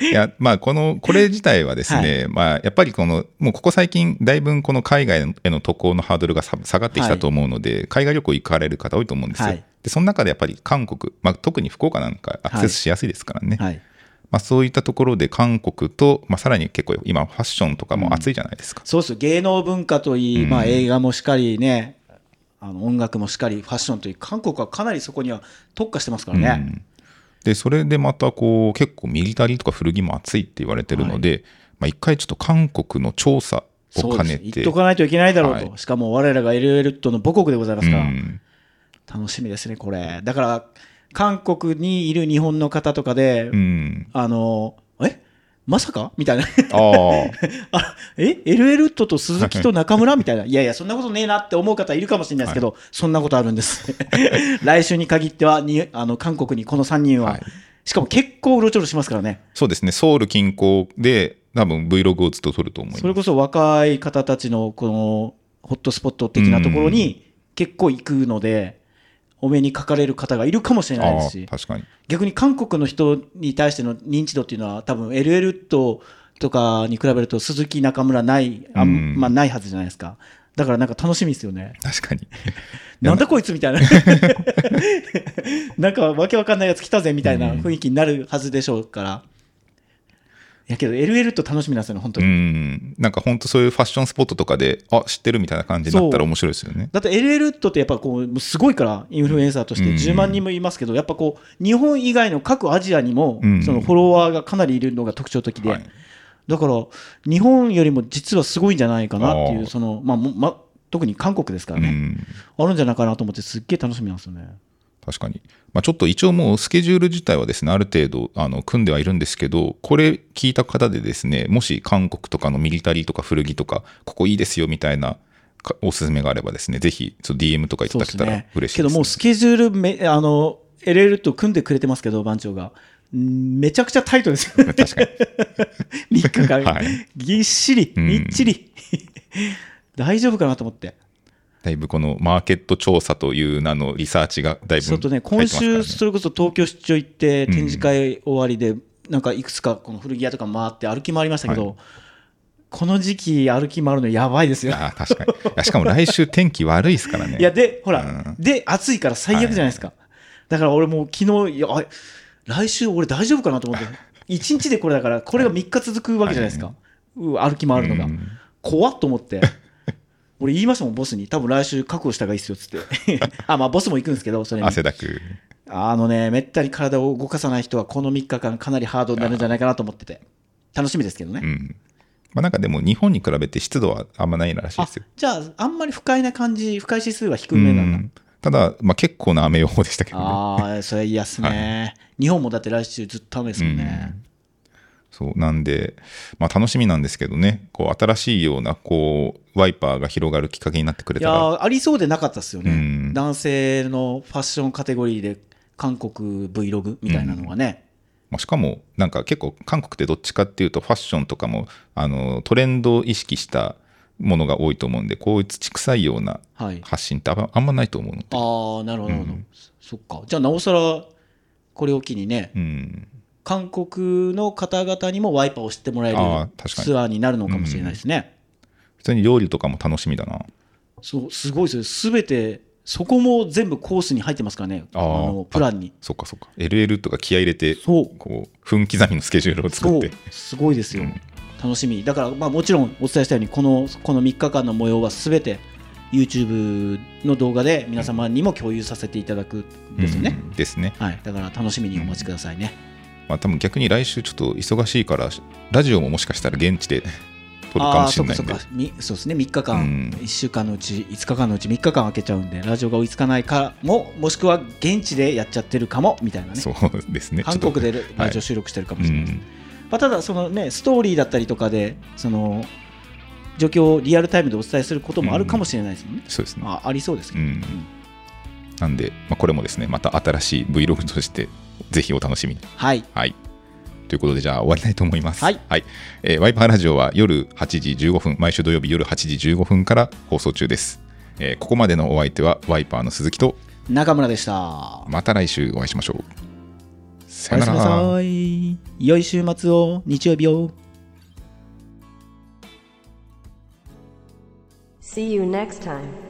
いや、まあ、この、これ自体はですね、まあ、やっぱりこの、もうここ最近、だいぶこの海外への渡航のハードルがさ下がってきたと思うので、海外旅行行かれる方多いと思うんですよ。はいで、その中でやっぱり韓国、まあ、特に福岡なんかアクセスしやすいですからね。はい。まあ、そういったところで韓国と、まあ、さらに結構今、ファッションとかも熱いじゃないですか。そうです芸能文化といい、うん。まあ映画もしかりね、あの音楽もしかり、ファッションといい、韓国はかなりそこには特化してますからね。うん。でそれでまたこう結構ミリタリーとか古着も熱いって言われてるので、まあ、一回ちょっと韓国の調査を兼ねて言っとかないといけないだろうと、はい。しかも我らが LL との母国でございますから、うん。楽しみですね、これ。だから、韓国にいる日本の方とかで、うんあの、え？まさか？みたいな。あ あえ ?LL ウッドと鈴木と中村？みたいな。いやいや、そんなことねえなって思う方いるかもしれないですけど、そんなことあるんです。来週に限ってはにあの、韓国にこの3人は、はいしかも結構うろちょろしますからね。そうですね、ソウル近郊で多分 Vlog をずっと撮ると思います。それこそ若い方たちのこのホットスポット的なところに結構行くので、お目にかかれる方がいるかもしれないですあしあ、確かに。逆に韓国の人に対しての認知度っていうのは多分 LL ウッドとかに比べると鈴木中村ないあん、うん。まあ、ないはずじゃないですか。だからなんか楽しみですよね。確かに。なんだこいつみたいな。なんか。わけわかんないやつ来たぜみたいな雰囲気になるはずでしょうから、いやけど LL と楽しみなんですよね本当うに、ん。なんか本当そういうファッションスポットとかで、あ知ってるみたいな感じになったら面白いですよね。だって LL ウッドってやっぱこうすごいからインフルエンサーとしてうん10万人もいますけど、やっぱこう日本以外の各アジアにもうんそのフォロワーがかなりいるのが特徴的で、はいだから日本よりも実はすごいんじゃないかなっていうその、まあもま、特に韓国ですからね、うん。あるんじゃないかなと思ってすっげえ楽しみなんですよね。確かに。まあ、ちょっと一応もうスケジュール自体はですね、ある程度あの組んではいるんですけど、これ聞いた方でですね、もし韓国とかのミリタリーとか古着とか、ここいいですよみたいなかおすすめがあればですね、ぜひ DM とかいただけたらそうですね。嬉しいです、ね。けどもうスケジュールめあの LL と組んでくれてますけど番長が。んめちゃくちゃタイトですよ 確かに。3日間、はい。ぎっしりうんみっちり、大丈夫かなと思ってだいぶこのマーケット調査という名のリサーチがだいぶちょっとね今週それこそ東京出張行ってうん展示会終わりで、なんかいくつかこの古着屋とか回って歩き回りましたけど、はいこの時期歩き回るのやばいですよあー確かに。しかも来週天気悪いですからね。いや、で、ほら、うんで、暑いから最悪じゃないですか。だから俺もう昨日、いや、あ来週俺大丈夫かなと思って、1日でこれだから、これが3日続くわけじゃないですか。う歩き回るのが。うん怖っと思って。俺言いましたもん、ボスに。多分来週確保した方がいいっすよ、つって。あ、まあ、ボスも行くんですけど、それに。汗だく。あのね、めったに体を動かさない人は、この3日間かなりハードになるんじゃないかなと思ってて。楽しみですけどね。うん。まあなんかでも日本に比べて湿度はあんまないらしいあですよ。じゃあ、あんまり不快な感じ、不快指数は低めなんだ。うんただ、まあ、結構な雨予報でしたけどね。ああ、それ嫌っすね、日本もだって来週ずっと雨ですもんね。そうなんで、まあ、楽しみなんですけどね、こう新しいようなこうワイパーが広がるきっかけになってくれいやたら、ーありそうでなかったですよね、うん。男性のファッションカテゴリーで韓国 Vlog みたいなのがね、まあしかも、なんか結構、韓国ってどっちかっていうと、ファッションとかもあのトレンドを意識したものが多いと思うんで、こういう土臭いようなはい、発信ってあんあんまないと思うので、ああなるほどなるほど、うん。そっか。じゃあなおさらこれを機にね。うん、韓国の方々にもワイパーを知ってもらえるツアーになるのかもしれないですね、普通に料理とかも楽しみだな。そうすごいですよ。すべてそこも全部コースに入ってますからね。あのプランに。そっかそっか。LL とか気合い入れて、そう。こう分刻みのスケジュールを作って。すごいですよ、うん。楽しみ。だから、まあ、もちろんお伝えしたようにこのこの3日間の模様はすべて YouTube の動画で皆様にも共有させていただくんですよね、うん。ですね。はい、だから楽しみにお待ちくださいね、まあ多分逆に来週ちょっと忙しいから、ラジオももしかしたら現地で 撮るかもしれないんで。あーそっかそうですね。3日間、うん。1週間のうち5日間のうち3日間空けちゃうんでラジオが追いつかないかももしくは現地でやっちゃってるかもみたいなね。そうですね。韓国でラジオ収録してるかもしれないです、ん。まあ、ただそのねストーリーだったりとかでその状況をリアルタイムでお伝えすることもあるかもしれないですもんね、そうですね。あありそうですけど、うん。なんで、まあ、これもですね、また新しい Vlog として、ぜひお楽しみに。はいはい。ということで、じゃあ終わりたいと思います。はいえーワイパーラジオは夜8時15分、毎週土曜日夜8時15分から放送中です。えーここまでのお相手は、ワイパーの鈴木と、中村でしたまた来週お会いしましょう。さおやすみなよなら。さい良い週末を日曜日を See you next time.